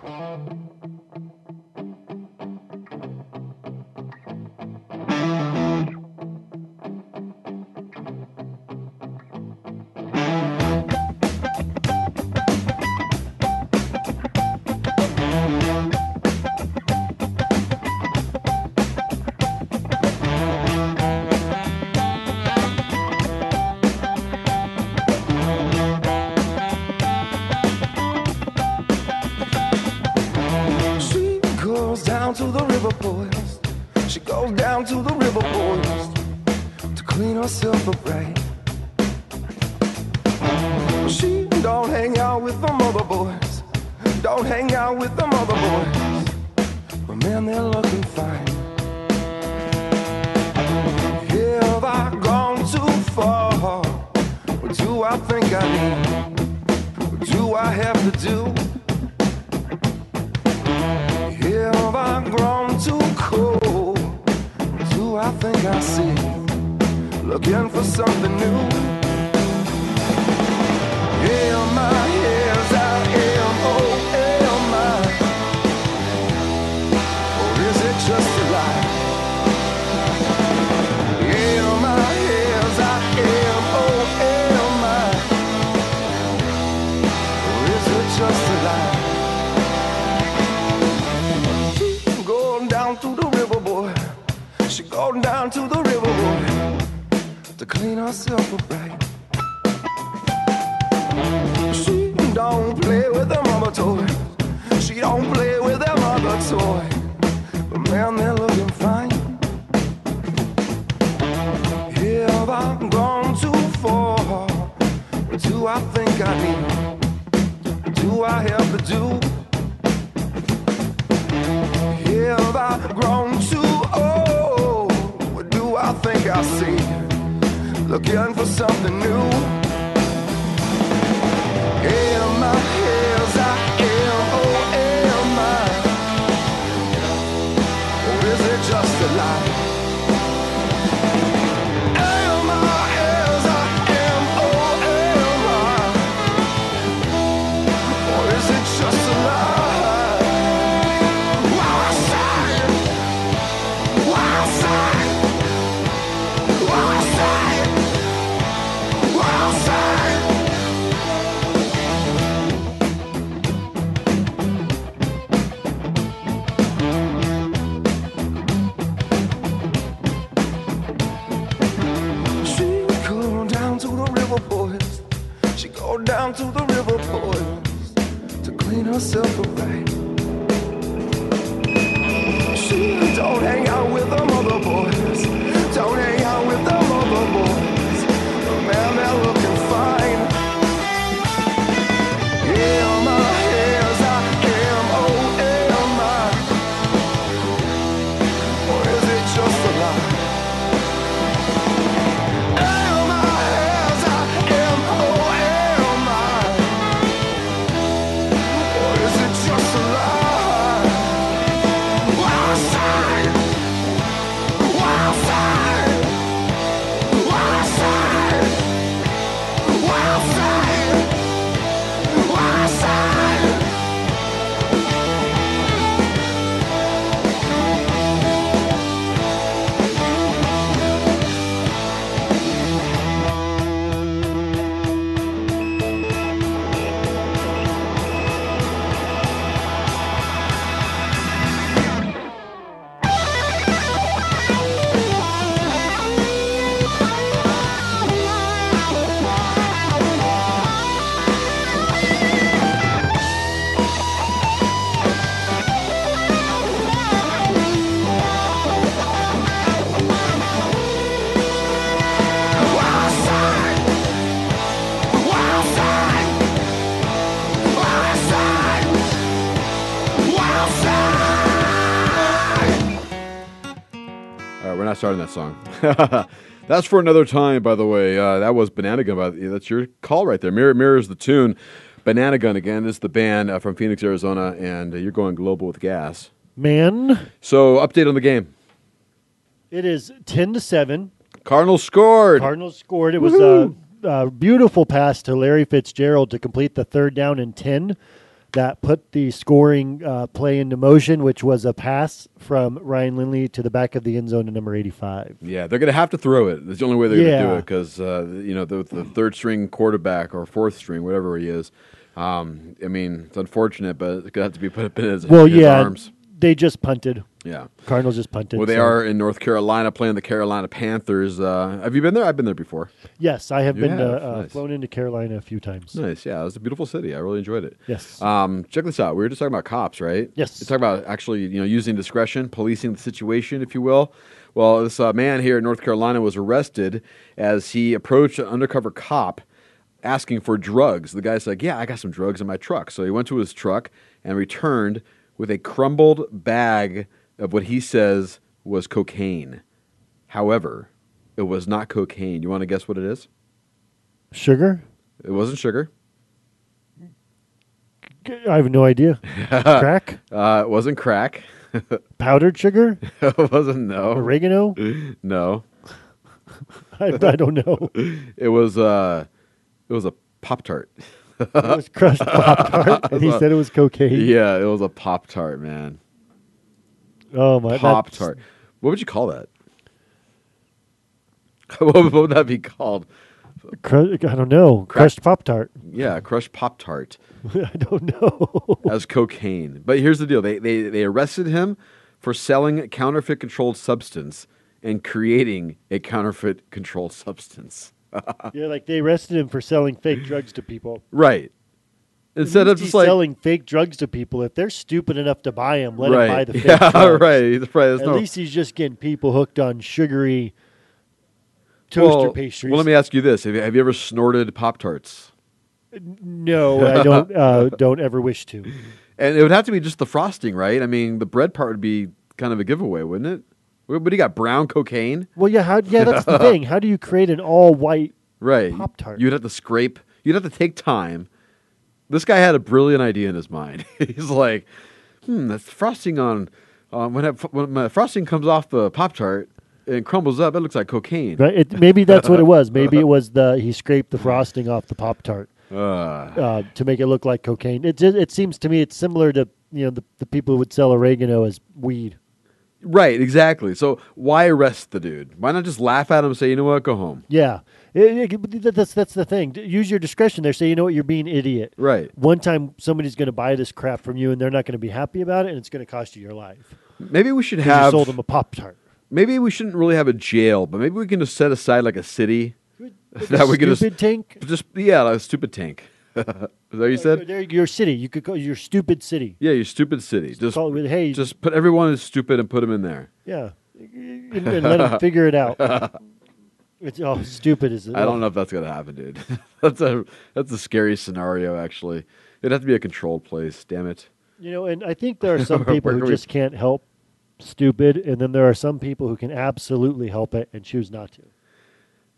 down to the river boys to clean herself away. starting that song. That's for another time, by the way. Uh, that was Banana Gun. That's your call right there. Mirror mirrors the tune. Banana Gun again is the band uh, from Phoenix, Arizona, and uh, you're going global with gas. Man. So update on the game. It is ten to seven. Cardinals scored. Cardinals scored. It Woo-hoo. was a, a beautiful pass to Larry Fitzgerald to complete the third down and ten that put the scoring uh, play into motion, which was a pass from Ryan Lindley to the back of the end zone to number 85. Yeah, they're going to have to throw it. That's the only way they're going to do it because uh, you know the, the third string quarterback or fourth string, whatever he is. Um, I mean, it's unfortunate, but it's going to have to be put up in his, Well, his yeah, arms. they just punted. Yeah. Cardinals just punted. Well, they so- are in North Carolina playing the Carolina Panthers. Uh, have you been there? I've been there before. Yes, I have You been have? uh, uh, Nice. flown into Carolina a few times. Nice, yeah, it was a beautiful city. I really enjoyed it. Yes. Um, check this out. We were just talking about cops, right? Yes. We're talking about actually, you know, using discretion, policing the situation, if you will. Well, this uh, man here in North Carolina was arrested as he approached an undercover cop asking for drugs. The guy's like, "Yeah, I got some drugs in my truck." So he went to his truck and returned with a crumbled bag of what he says was cocaine. However, it was not cocaine. You want to guess what it is? Sugar? It wasn't sugar. I have no idea. Crack? Uh, it wasn't crack. Powdered sugar? it wasn't no. Oregano? No. I, I don't know. It was uh it was a Pop Tart. It was crushed Pop-Tart, and he said it was cocaine? Yeah, it was a Pop Tart, man. Oh my! Pop Tart. What would you call that? what, would- that be called? Cru- I don't know. Crushed Pop Tart. Yeah, crushed Pop Tart. I don't know. as cocaine. But here's the deal: they, they they arrested him for selling counterfeit controlled substance and creating a counterfeit controlled substance. yeah, like they arrested him for selling fake drugs to people. right. Instead of just like selling fake drugs to people, if they're stupid enough to buy them, let Right. them buy the fake Yeah, drugs. right. Right, At no- least he's just getting people hooked on sugary toaster well, pastries. Well, let me ask you this: Have you, have you ever snorted Pop Tarts? No, I don't. Uh, don't ever wish to. And it would have to be just the frosting, right? I mean, the bread part would be kind of a giveaway, wouldn't it? What do you got? Brown cocaine? Well, yeah, how, yeah, that's the thing. How do you create an all white Right. Pop Tart? You'd have to scrape. You'd have to take time. This guy had a brilliant idea in his mind. He's like, hmm, that's frosting on. Um, when, it, when my frosting comes off the Pop Tart and crumbles up, it looks like cocaine. Right? It, maybe that's what it was. Maybe it was the he scraped the frosting off the Pop Tart Uh, uh, to make it look like cocaine. It just, it seems to me it's similar to you know the, the people who would sell oregano as weed. right, exactly. So why arrest the dude? Why not just laugh at him and say, you know what, go home? Yeah, It- it- that's that's the thing. Use your discretion there. Say you know what, you're being an idiot. Right. One time somebody's going to buy this crap from you, and they're not going to be happy about it, and it's going to cost you your life. Maybe we should 'Cause you have. sold them a Pop Tart. Maybe we shouldn't really have a jail, but maybe we can just set aside like a city that a we can just stupid tank. Just yeah, like a stupid tank. Is that what you said? Your city. You could call your stupid city. Yeah, your stupid city. Just call it, hey, just put everyone as stupid and put them in there. Yeah, and, and let them figure it out. It's oh stupid is it? I don't know if that's gonna happen, dude. that's a that's a scary scenario. Actually, it'd have to be a controlled place. Damn it. You know, and I think there are some people who we- just can't help stupid, and then there are some people who can absolutely help it and choose not to.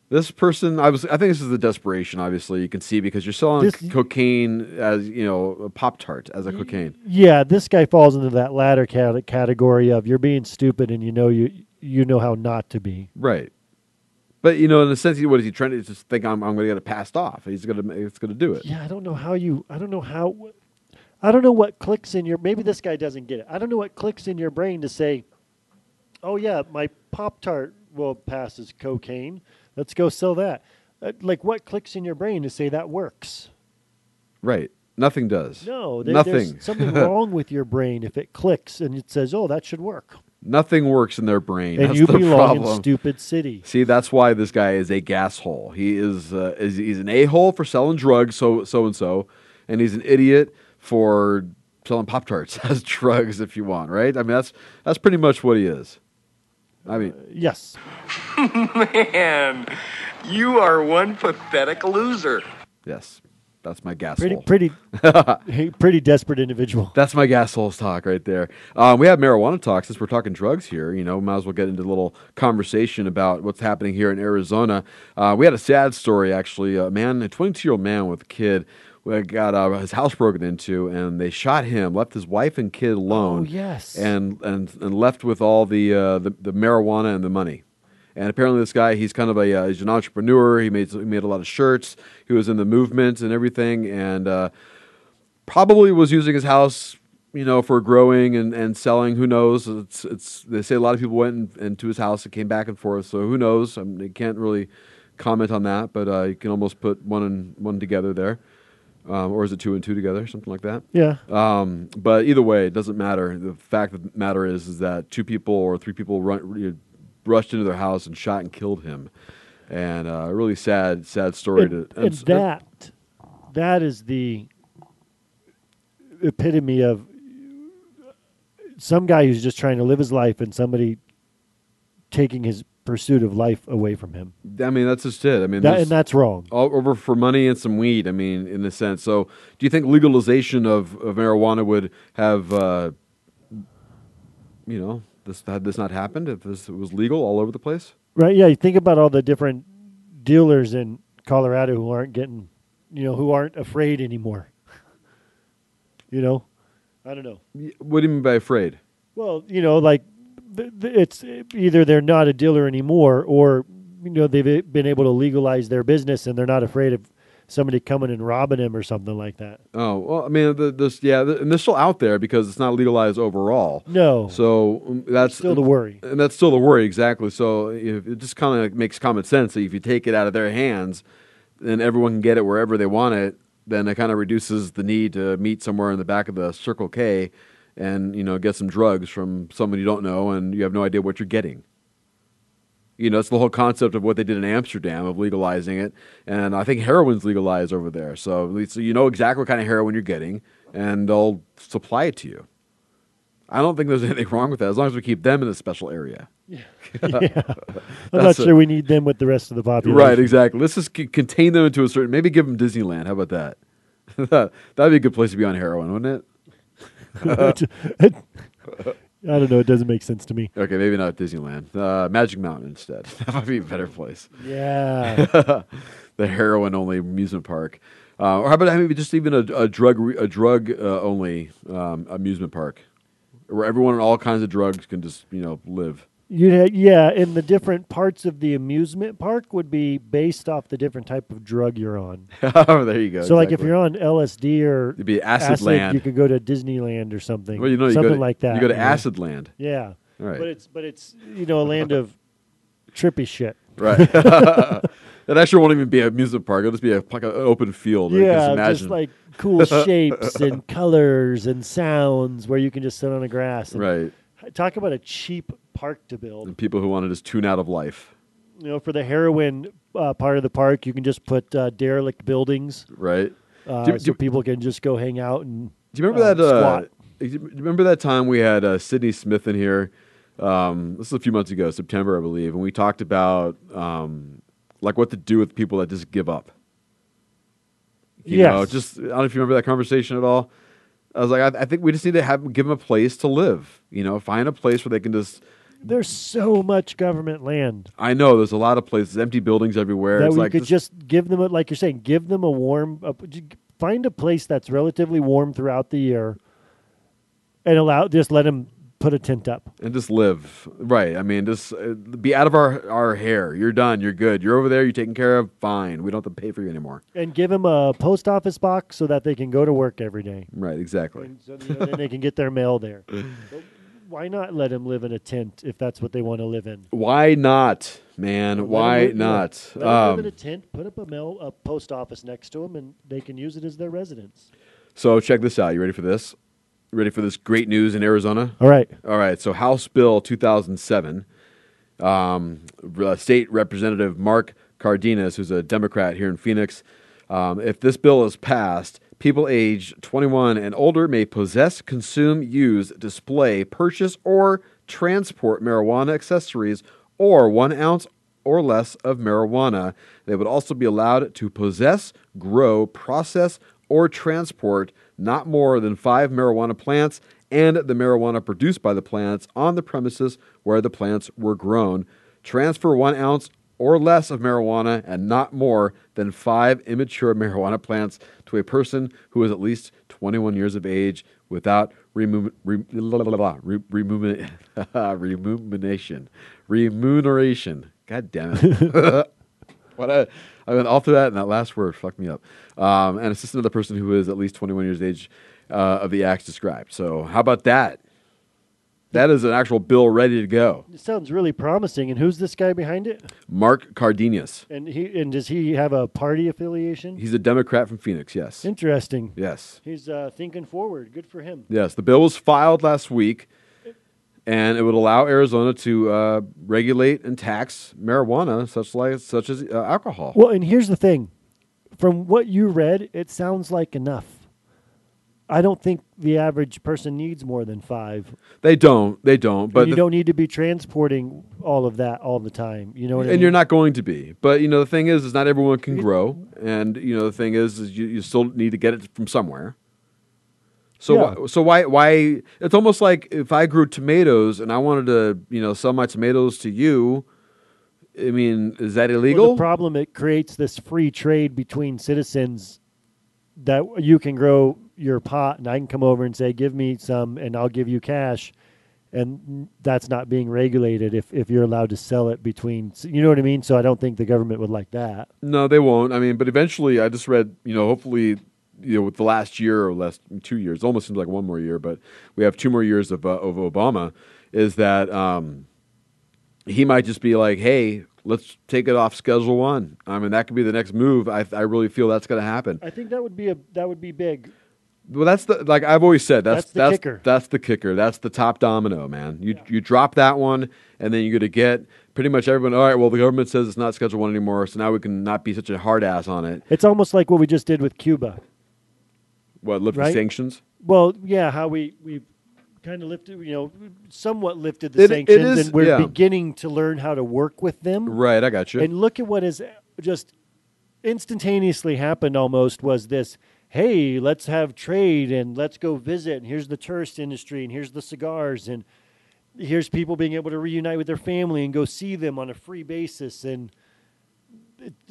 This person, I was. I think this is the desperation. Obviously, you can see because you're selling This- cocaine as you know a pop tart as a cocaine. Yeah, this guy falls into that latter cat- category of you're being stupid, and you know you you know how not to be. Right. But you know, in a sense, he- what is he trying to just think? I'm, I'm going to get it passed off. He's going to, it's going to do it. Yeah, I don't know how you. I don't know how. I don't know what clicks in your. Maybe this guy doesn't get it. I don't know what clicks in your brain to say, "Oh yeah, my Pop Tart will pass as cocaine. Let's go sell that." Uh, like, what clicks in your brain to say that works? Right. Nothing does. No, there, nothing. there's something wrong with your brain if it clicks and it says, "Oh, that should work." Nothing works in their brain. And That's you the belong in stupid city. See, that's why this guy is a gas hole. He is, uh, is he's an a hole for selling drugs, so so and so, and he's an idiot for selling pop tarts as drugs, if you want. Right? I mean, that's that's pretty much what he is. I mean, yes. Man, you are one pathetic loser. yes, that's my gas Pretty, hole. pretty, hey, pretty desperate individual. That's my gas holes talk right there. Um, we have marijuana talk since we're talking drugs here. You know, might as well get into a little conversation about what's happening here in Arizona. Uh, we had a sad story actually. A man, a 22 year old man with a kid, uh, got uh, his house broken into, and they shot him. Left his wife and kid alone. Oh, yes. And and and left with all the uh, the, the marijuana and the money. And apparently, this guy, he's kind of a uh, he's an entrepreneur. He made he made a lot of shirts. He was in the movement and everything, and uh, probably was using his house, you know, for growing and, and selling. Who knows? It's it's they say a lot of people went in, into his house and came back and forth. So who knows? I mean, you can't really comment on that, but uh, you can almost put one and one together there. Um, or is it two and two together, something like that? Yeah. Um, but either way, it doesn't matter. The fact of the matter is, is that two people or three people run, rushed into their house and shot and killed him, and uh, a really sad, sad story. and, to and that that is the epitome of some guy who's just trying to live his life and somebody taking his pursuit of life away from him. I mean, that's just it. I mean, That- and that's wrong. All over for money and some weed. I mean, in a sense. So, do you think legalization of, of marijuana would have, uh, you know, this had this not happened if this was legal all over the place? Right? Yeah. You think about all the different dealers in Colorado who aren't getting, you know, who aren't afraid anymore. you know, I don't know. What do you mean by afraid? Well, you know, like it's either they're not a dealer anymore, or you know they've eh, been able to legalize their business and they're not afraid of somebody coming and robbing him or something like that. Oh well, I mean, the, this yeah, the, and they're still out there because it's not legalized overall. No. so um, that's Still the worry. and that's still the worry exactly. So if, it just kind of makes common sense that if you take it out of their hands, then everyone can get it wherever they want it. Then it kind of reduces the need to meet somewhere in the back of the Circle K, and you know get some drugs from someone you don't know, and you have no idea what you're getting. You know, it's the whole concept of what they did in Amsterdam of legalizing it, and I think heroin's legalized over there. So, at least- so you know exactly what kind of heroin you're getting, and they'll supply it to you. I don't think there's anything wrong with that as long as we keep them in a special area. yeah. I'm not That's a- sure we need them with the rest of the population. Right, exactly. Let's just c- contain them into a certain. Maybe give them Disneyland. How about that? That'd be a good place to be on heroin, wouldn't it? I don't know. It doesn't make sense to me. Okay, maybe not Disneyland. Uh, Magic Mountain instead. that might be a better place. Yeah. the heroin only amusement park. Uh, or how about maybe just even a, a drug re- a drug uh, only um, amusement park, where everyone and all kinds of drugs can just you know live. You'd ha- yeah, and the different parts of the amusement park would be based off the different type of drug you're on. oh, there you go. So, like, if exactly. you're on LSD or It'd be acid land. you could go to Disneyland or something. Well, you know, you something go to, like that. You go to you know? acid land. Yeah, Right. But it's but it's you know a land of trippy shit. Right. it actually won't even be an amusement park. It'll just be a, like an open field. Yeah, just just like cool shapes and colors and sounds where you can just sit on the grass. Right. Talk about a cheap park to build. And people who want to just tune out of life. You know, for the heroin uh, part of the park, you can just put uh, derelict buildings. Right. Uh, Do so do- people can just go hang out and. Do you remember uh, that? Uh, squat. do you remember that time we had uh, Sydney Smith in here? Um, this is a few months ago, September, I believe, and we talked about um, like what to do with people that just give up. You Yes. know, just I don't know if you remember that conversation at all. I was like, I, I think we just need to have give them a place to live. You know, find a place where they can just. There's so much government land I know there's a lot of places, empty buildings everywhere. that it's we like could just give them, a, like you're saying, give them a warm. A, find a place that's relatively warm throughout the year, and allow just let them put a tent up. and just live right. I mean, just uh, be out of our our hair. You're done. You're good. You're over there. You're taken care of. Fine. We don't have to pay for you anymore. And give them a post office box so that they can go to work every day. Right. Exactly. And so you know, then they can get their mail there. Why not let them live in a tent if that's what they want to live in? Why not, man? Let Why live- not? Let 'em live in Um, a tent. Put up a mail, a post office next to them, and they can use it as their residence. so check this out. You ready for this? Ready for this great news in Arizona? All right. All right. So House Bill 2007, um, State Representative Mark Cardenas, who's a Democrat here in Phoenix, um, if this bill is passed, people aged 21 and older may possess, consume, use, display, purchase, or transport marijuana accessories or one ounce or less of marijuana. They would also be allowed to possess, grow, process, or transport not more than five marijuana plants and the marijuana produced by the plants on the premises where the plants were grown. Transfer one ounce or less of marijuana and not more than five immature marijuana plants to a person who is at least 21 years of age without remuneration. Remuneration. God damn it. what a, I mean, all through that and that last word fucked me up. Um, and assistant of the person who is at least 21 years of age uh, of the acts described. So how about that? That is an actual bill ready to go. It sounds really promising. And who's this guy behind it? Mark Cardenas. And he and does he have a party affiliation? He's a Democrat from Phoenix, yes. Interesting. Yes. He's uh, thinking forward. Good for him. Yes, the bill was filed last week, and it would allow Arizona to uh, regulate and tax marijuana, such like such as uh, alcohol. Well, and here's the thing. From what you read, it sounds like enough. I don't think the average person needs more than five. They don't. They don't. But But you the- don't need to be transporting all of that all the time. You know what I mean? and you're not going to be. But you know, the thing is, is not everyone can grow, and you know, the thing is, is you, you still need to get it from somewhere. So, Yeah. why, so why, why? It's almost like if I grew tomatoes and I wanted to, you know, sell my tomatoes to you. I mean, is that Well, illegal? the problem it creates this free trade between citizens that you can grow your pot and I can come over and say, "Give me some," and I'll give you cash, and that's not being regulated if if you're allowed to sell it between. You know what I mean? So I don't think the government would like that. No, they won't. I mean, but eventually, I just read, you know, hopefully, you know, with the last year or less two years, almost seems like one more year, but we have two more years of uh, of Obama. Is that um, he might just be like, hey, let's take it off Schedule One. I mean, that could be the next move. I I really feel that's going to happen. I think that would be a that would be big. Well, that's the like I've always said. That's That's the that's kicker. that's the kicker. That's the top domino, man. You you drop that one, and then you're gonna get pretty much everyone. All right, well, the government says it's not Schedule One anymore, so now we can not be such a hard ass on it. It's almost like what we just did with Cuba. What lift the Right? sanctions? Well, yeah, how we we kind of lifted, you know, somewhat lifted the It- it sanctions, is- and we're yeah. beginning to learn how to work with them. Right, I got you. And look at what has just instantaneously happened. Almost was this. Hey, let's have trade and let's go visit. And here's the tourist industry, and here's the cigars, and here's people being able to reunite with their family and go see them on a free basis. And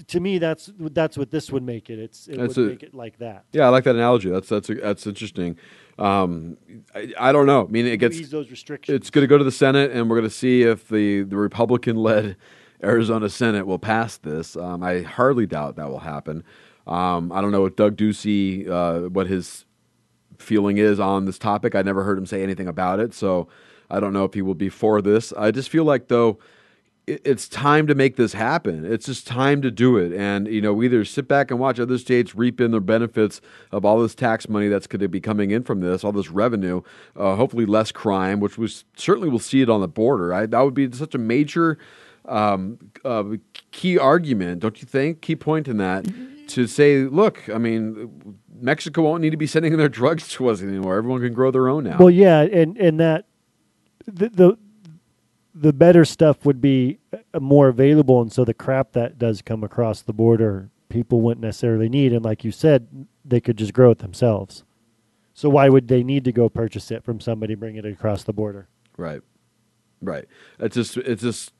to me, that's that's what this would make it. It's it That's would a- make it like that. Yeah, I like that analogy. That's that's that's interesting. Um, I, I don't know. I mean, it gets Ease those restrictions. It's going to go to the Senate, and we're going to see if the the Republican led Arizona Senate will pass this. Um, I hardly doubt that will happen. Um, I don't know what Doug Ducey, uh, what his feeling is on this topic. I never heard him say anything about it, so I don't know if he will be for this. I just feel like though it's time to make this happen. It's just time to do it, and you know, we either sit back and watch other states reap in the benefits of all this tax money that's going to be coming in from this, all this revenue. Uh, hopefully, less crime, which was certainly we'll see it on the border. I, that would be such a major um, uh, key argument, don't you think? Key point in that to say, look, I mean, Mexico won't need to be sending their drugs to us anymore. Everyone can grow their own now. Well, yeah, and and that the the, the better stuff would be uh, more available, and so the crap that does come across the border, people wouldn't necessarily need, and like you said, they could just grow it themselves. So why would they need to go purchase it from somebody, bring it across the border? Right. Right. It's just it's just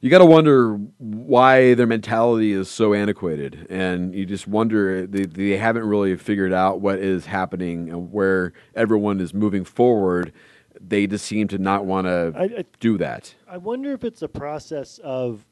you got to wonder why their mentality is so antiquated, and you just wonder they, they haven't really figured out what is happening and where everyone is moving forward. They just seem to not want to do that. I wonder if it's a process of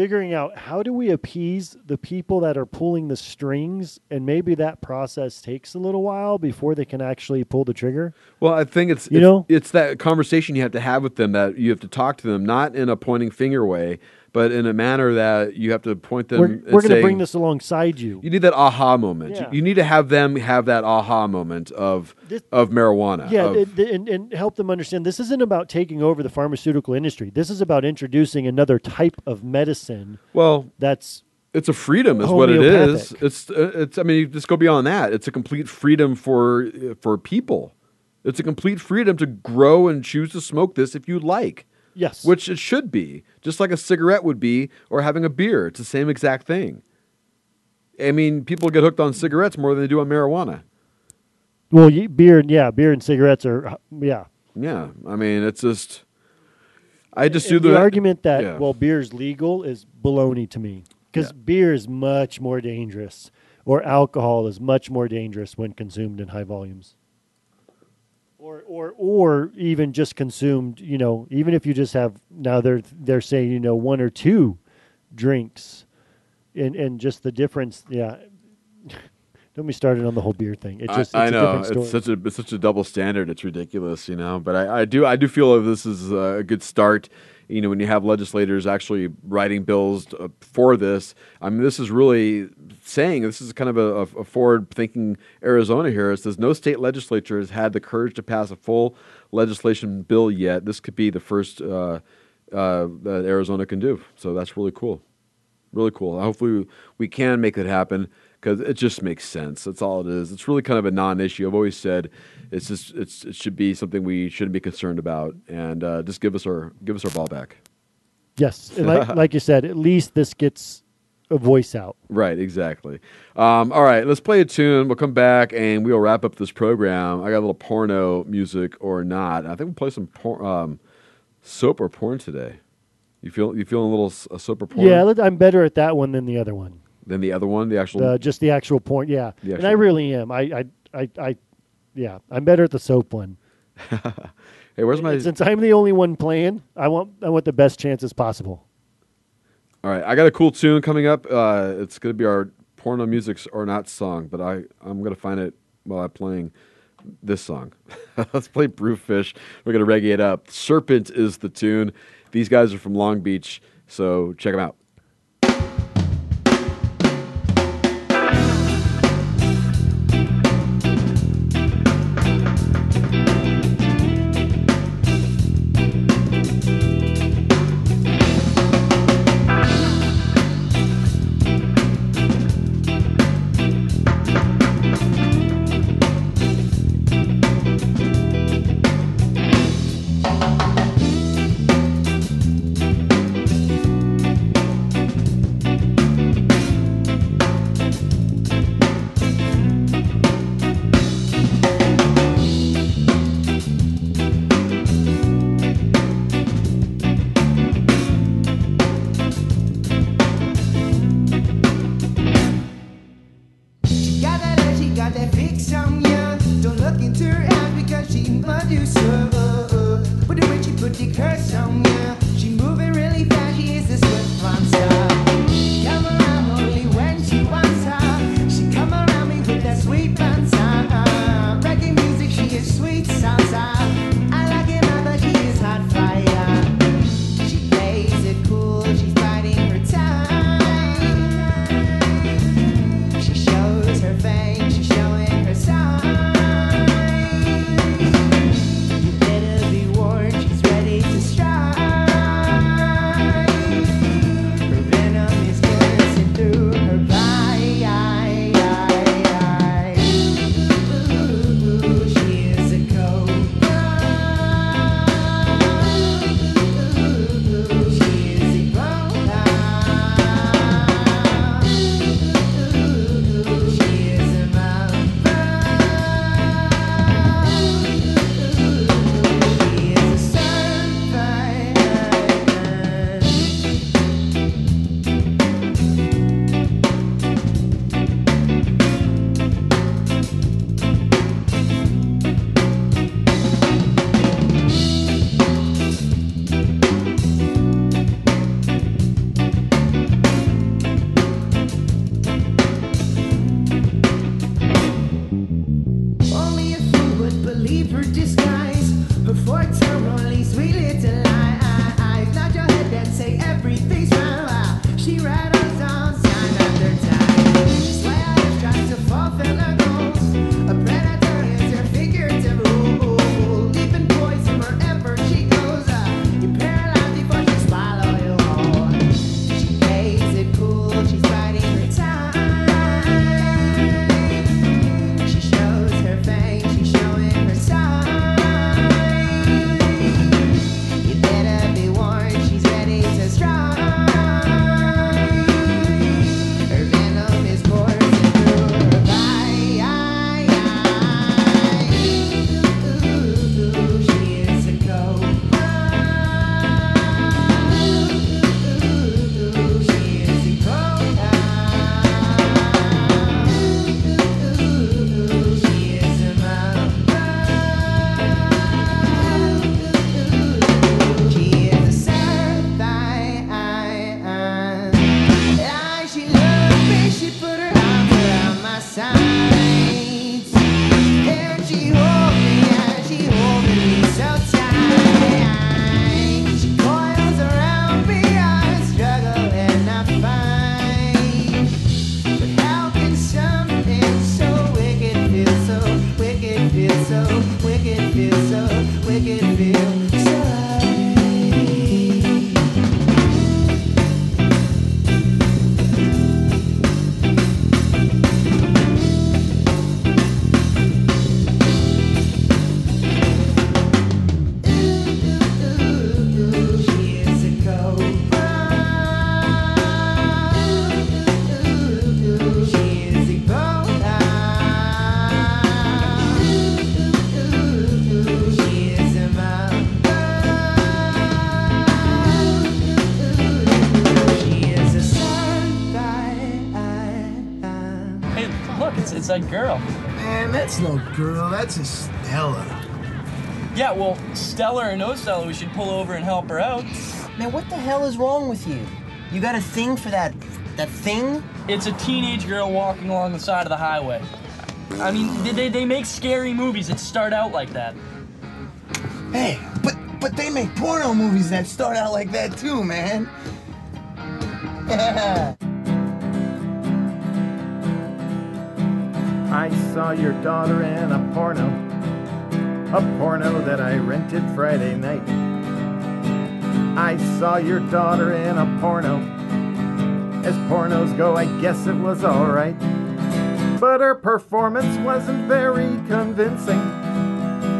figuring out how do we appease the people that are pulling the strings, and maybe that process takes a little while before they can actually pull the trigger. Well, I think it's You it's, know? it's that conversation you have to have with them that you have to talk to them not in a pointing finger way, but in a manner that you have to point them. we're we're going to bring this alongside you. You need that aha moment. Yeah. You need to have them have that aha moment of This- of marijuana. Yeah, of- and, and, and help them understand this isn't about taking over the pharmaceutical industry. This is about introducing another type of medicine. Well, that's it's a freedom, is what it is. It's uh, it's. I mean, you just go beyond that. It's a complete freedom for for people. It's a complete freedom to grow and choose to smoke this if you like. Yes. which it should be, just like a cigarette would be, or having a beer. It's the same exact thing. I mean, people get hooked on cigarettes more than they do on marijuana. well, beer, yeah, beer and cigarettes are yeah. Yeah, I mean, it's just. I just do the, the argument that yeah. well, beer's legal is baloney to me because beer is much more dangerous, or alcohol is much more dangerous when consumed in high volumes. Or or or even just consumed. You know, even if you just have now they're they're saying you know one or two drinks, and and just the difference. Yeah. Don't be started on the whole beer thing. It just I, know it's such a it's such a double standard. It's ridiculous, you know. But I, I do I do feel like this is a good start. You know, when you have legislators actually writing bills uh, for this, I mean, this is really saying this is kind of a, a forward-thinking Arizona here. It says no state legislature has had the courage to pass a full legislation bill yet. This could be the first uh, uh, that Arizona can do. So that's really cool really cool. Hopefully, we can make it happen because it just makes sense. That's all it is. It's really kind of a non-issue. I've always said it's just it's it should be something we shouldn't be concerned about, and uh, just give us our give us our ball back. Yes, like, like you said, at least this gets a voice out. Right, exactly. Um, all right, let's play a tune. We'll come back and we'll wrap up this program. I got a little porno music or not. I think we'll play some por- um, soap or porn today. You feel you feeling a little uh, soap or porn? Yeah, I'm better at that one than the other one. Than the other one, the actual. Uh, just the actual porn. Yeah, The and I really am. I, I, I, I, yeah, I'm better at the soap one. hey, where's my? Since I'm the only one playing, I want I want the best chances possible. All right, I got a cool tune coming up. Uh, it's going to be our porno musics or not song, but I I'm going to find it while I'm playing this song. Let's play Brewfish. We're going to reggae it up. Serpent is the tune. These guys are from Long Beach, so check them out. Girl. That's Stella. Yeah, well, Stella or no Stella, we should pull over and help her out. Man, what the hell is wrong with you? You got a thing for that that thing? It's a teenage girl walking along the side of the highway. I mean, they, they, they make scary movies that start out like that. Hey, but but they make porno movies that start out like that too, man. I saw your daughter in a porno, a porno that I rented Friday night. I saw your daughter in a porno. As pornos go, I guess it was alright. But her performance wasn't very convincing.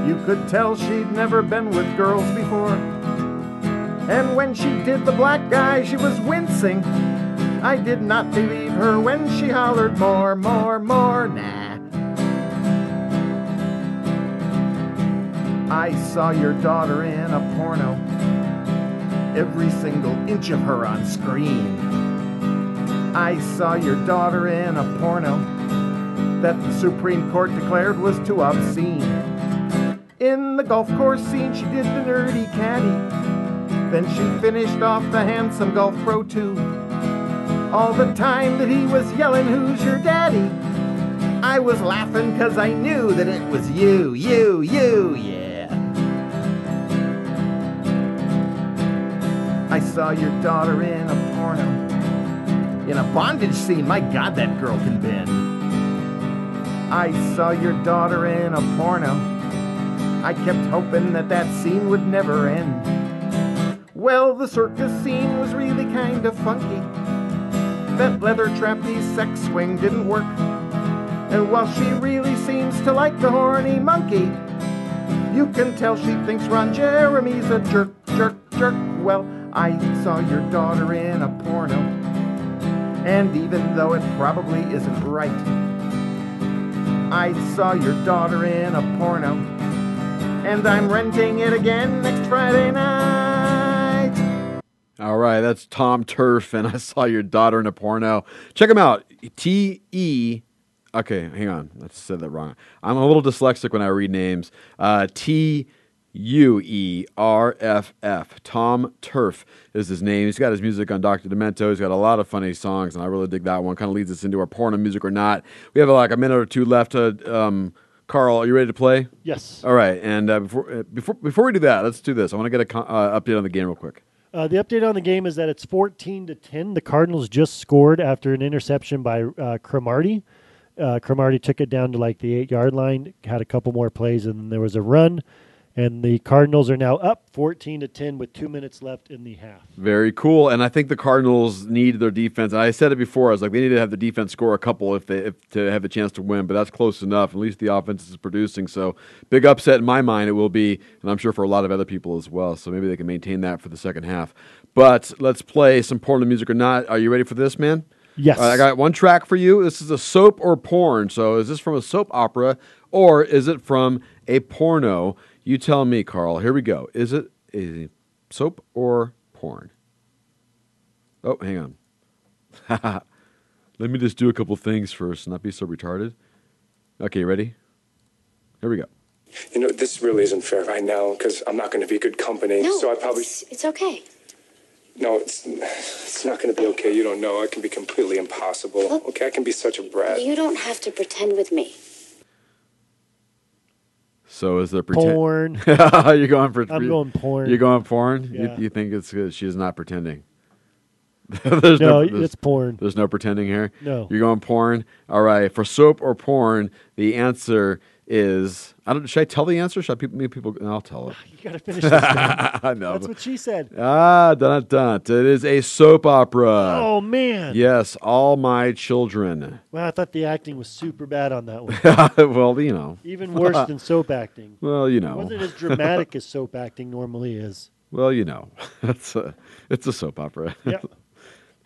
You could tell she'd never been with girls before. And when she did the black guy, she was wincing. I did not believe her when she hollered more, more, more. Nah. I saw your daughter in a porno. Every single inch of her on screen. I saw your daughter in a porno that the Supreme Court declared was too obscene. In the golf course scene, she did the nerdy caddy. Then she finished off the handsome golf pro too. All the time that he was yelling, Who's your daddy? I was laughing cause I knew that it was you, you, you, yeah. I saw your daughter in a porno. In a bondage scene, my god, that girl can bend. I saw your daughter in a porno. I kept hoping that that scene would never end. Well, the circus scene was really kind of funky. That leather trapeze sex swing didn't work. And while she really seems to like the horny monkey, you can tell she thinks Ron Jeremy's a jerk, jerk, jerk. Well, I saw your daughter in a porno. And even though it probably isn't right, I saw your daughter in a porno. And I'm renting it again next Friday night. All right, that's Tom Tuerff, and I saw your daughter in a porno. Check him out. T E. Okay, hang on. I said that wrong. I'm a little dyslexic when I read names. Uh, T U E R F F. Tom Tuerff is his name. He's got his music on Dr. Demento. He's got a lot of funny songs, and I really dig that one. Kind of leads us into our porno music or not. We have like a minute or two left. To, um, Carl, are you ready to play? Yes. All right, and uh, before uh, before before we do that, let's do this. I want to get an uh, update on the game real quick. Uh, the update on the game is that it's 14 to 10. The Cardinals just scored after an interception by uh, Cromartie. Uh, Cromartie took it down to like the eight yard line, had a couple more plays, and then there was a run. And the Cardinals are now up 14 to 10 with two minutes left in the half. Very cool, and I think the Cardinals need their defense. And I said it before. I was like, they need to have the defense score a couple if they if, to have a chance to win. But that's close enough. At least the offense is producing. So big upset in my mind. It will be, and I'm sure for a lot of other people as well. So maybe they can maintain that for the second half. But let's play some porn music or not. Are you ready for this, man? Yes. Right, I got one track for you. This is a soap or porn. So is this from a soap opera or is it from a porno? You tell me, Carl. Here we go. Is it a soap or porn? Oh, hang on. Let me just do a couple things first, not be so retarded. Okay, ready? Here we go. You know, this really isn't fair right now because I'm not going to be good company. No, so I probably. it's, it's okay. No, it's it's not going to be okay. You don't know. I can be completely impossible. Look- okay, I can be such a brat. You don't have to pretend with me. So is there pretend? Porn. you're going for. I'm going porn. You're going porn. Yeah. You, you think it's good? She's not pretending. there's No, there's- it's porn. There's no pretending here. No. You're going porn. All right. For soap or porn, the answer is. I don't. Should I tell the answer? Should I people? People. I'll tell it. You got to finish this. I know. That's what she said. Ah, dun dun. It is a soap opera. Oh, man. Yes, all my children. Well, I thought the acting was super bad on that one. well, you know. Even worse than soap acting. Well, you know. It wasn't as dramatic as soap acting normally is. Well, you know, it's a it's a soap opera. Yep.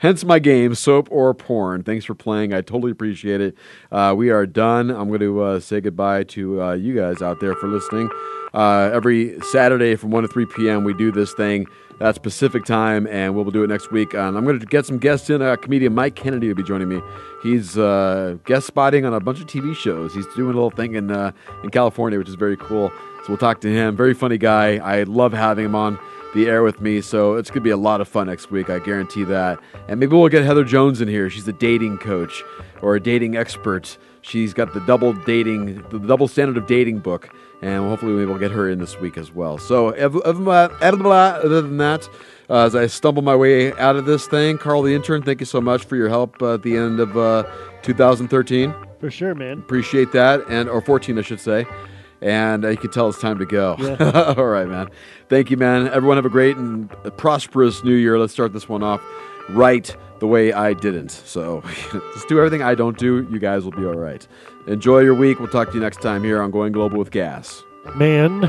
Hence my game, soap or porn. Thanks for playing. I totally appreciate it. Uh, we are done. I'm going to uh, say goodbye to uh, you guys out there for listening. Uh, every Saturday from 1 to 3 p.m., we do this thing. That's Pacific time, and we'll do it next week. I'm going to get some guests in. Uh, comedian Mike Kennedy will be joining me. He's uh, guest spotting on a bunch of TV shows. He's doing a little thing in uh, in California, which is very cool. So we'll talk to him. Very funny guy. I love having him on the air with me. So it's going to be a lot of fun next week. I guarantee that. And maybe we'll get Heather Jones in here. She's a dating coach or a dating expert. She's got the double dating, the double standard of dating book. And hopefully we'll get her in this week as well. So other than that, uh, as I stumble my way out of this thing, Carl the intern, thank you so much for your help uh, at the end of uh, 2013. For sure, man. Appreciate that, and or 14, I should say. And you can tell it's time to go. Yeah. All right, man. Thank you, man. Everyone have a great and prosperous new year. Let's start this one off right the way I didn't. So just do everything I don't do. You guys will be all right. Enjoy your week. We'll talk to you next time here on Going Global with Gas. Man.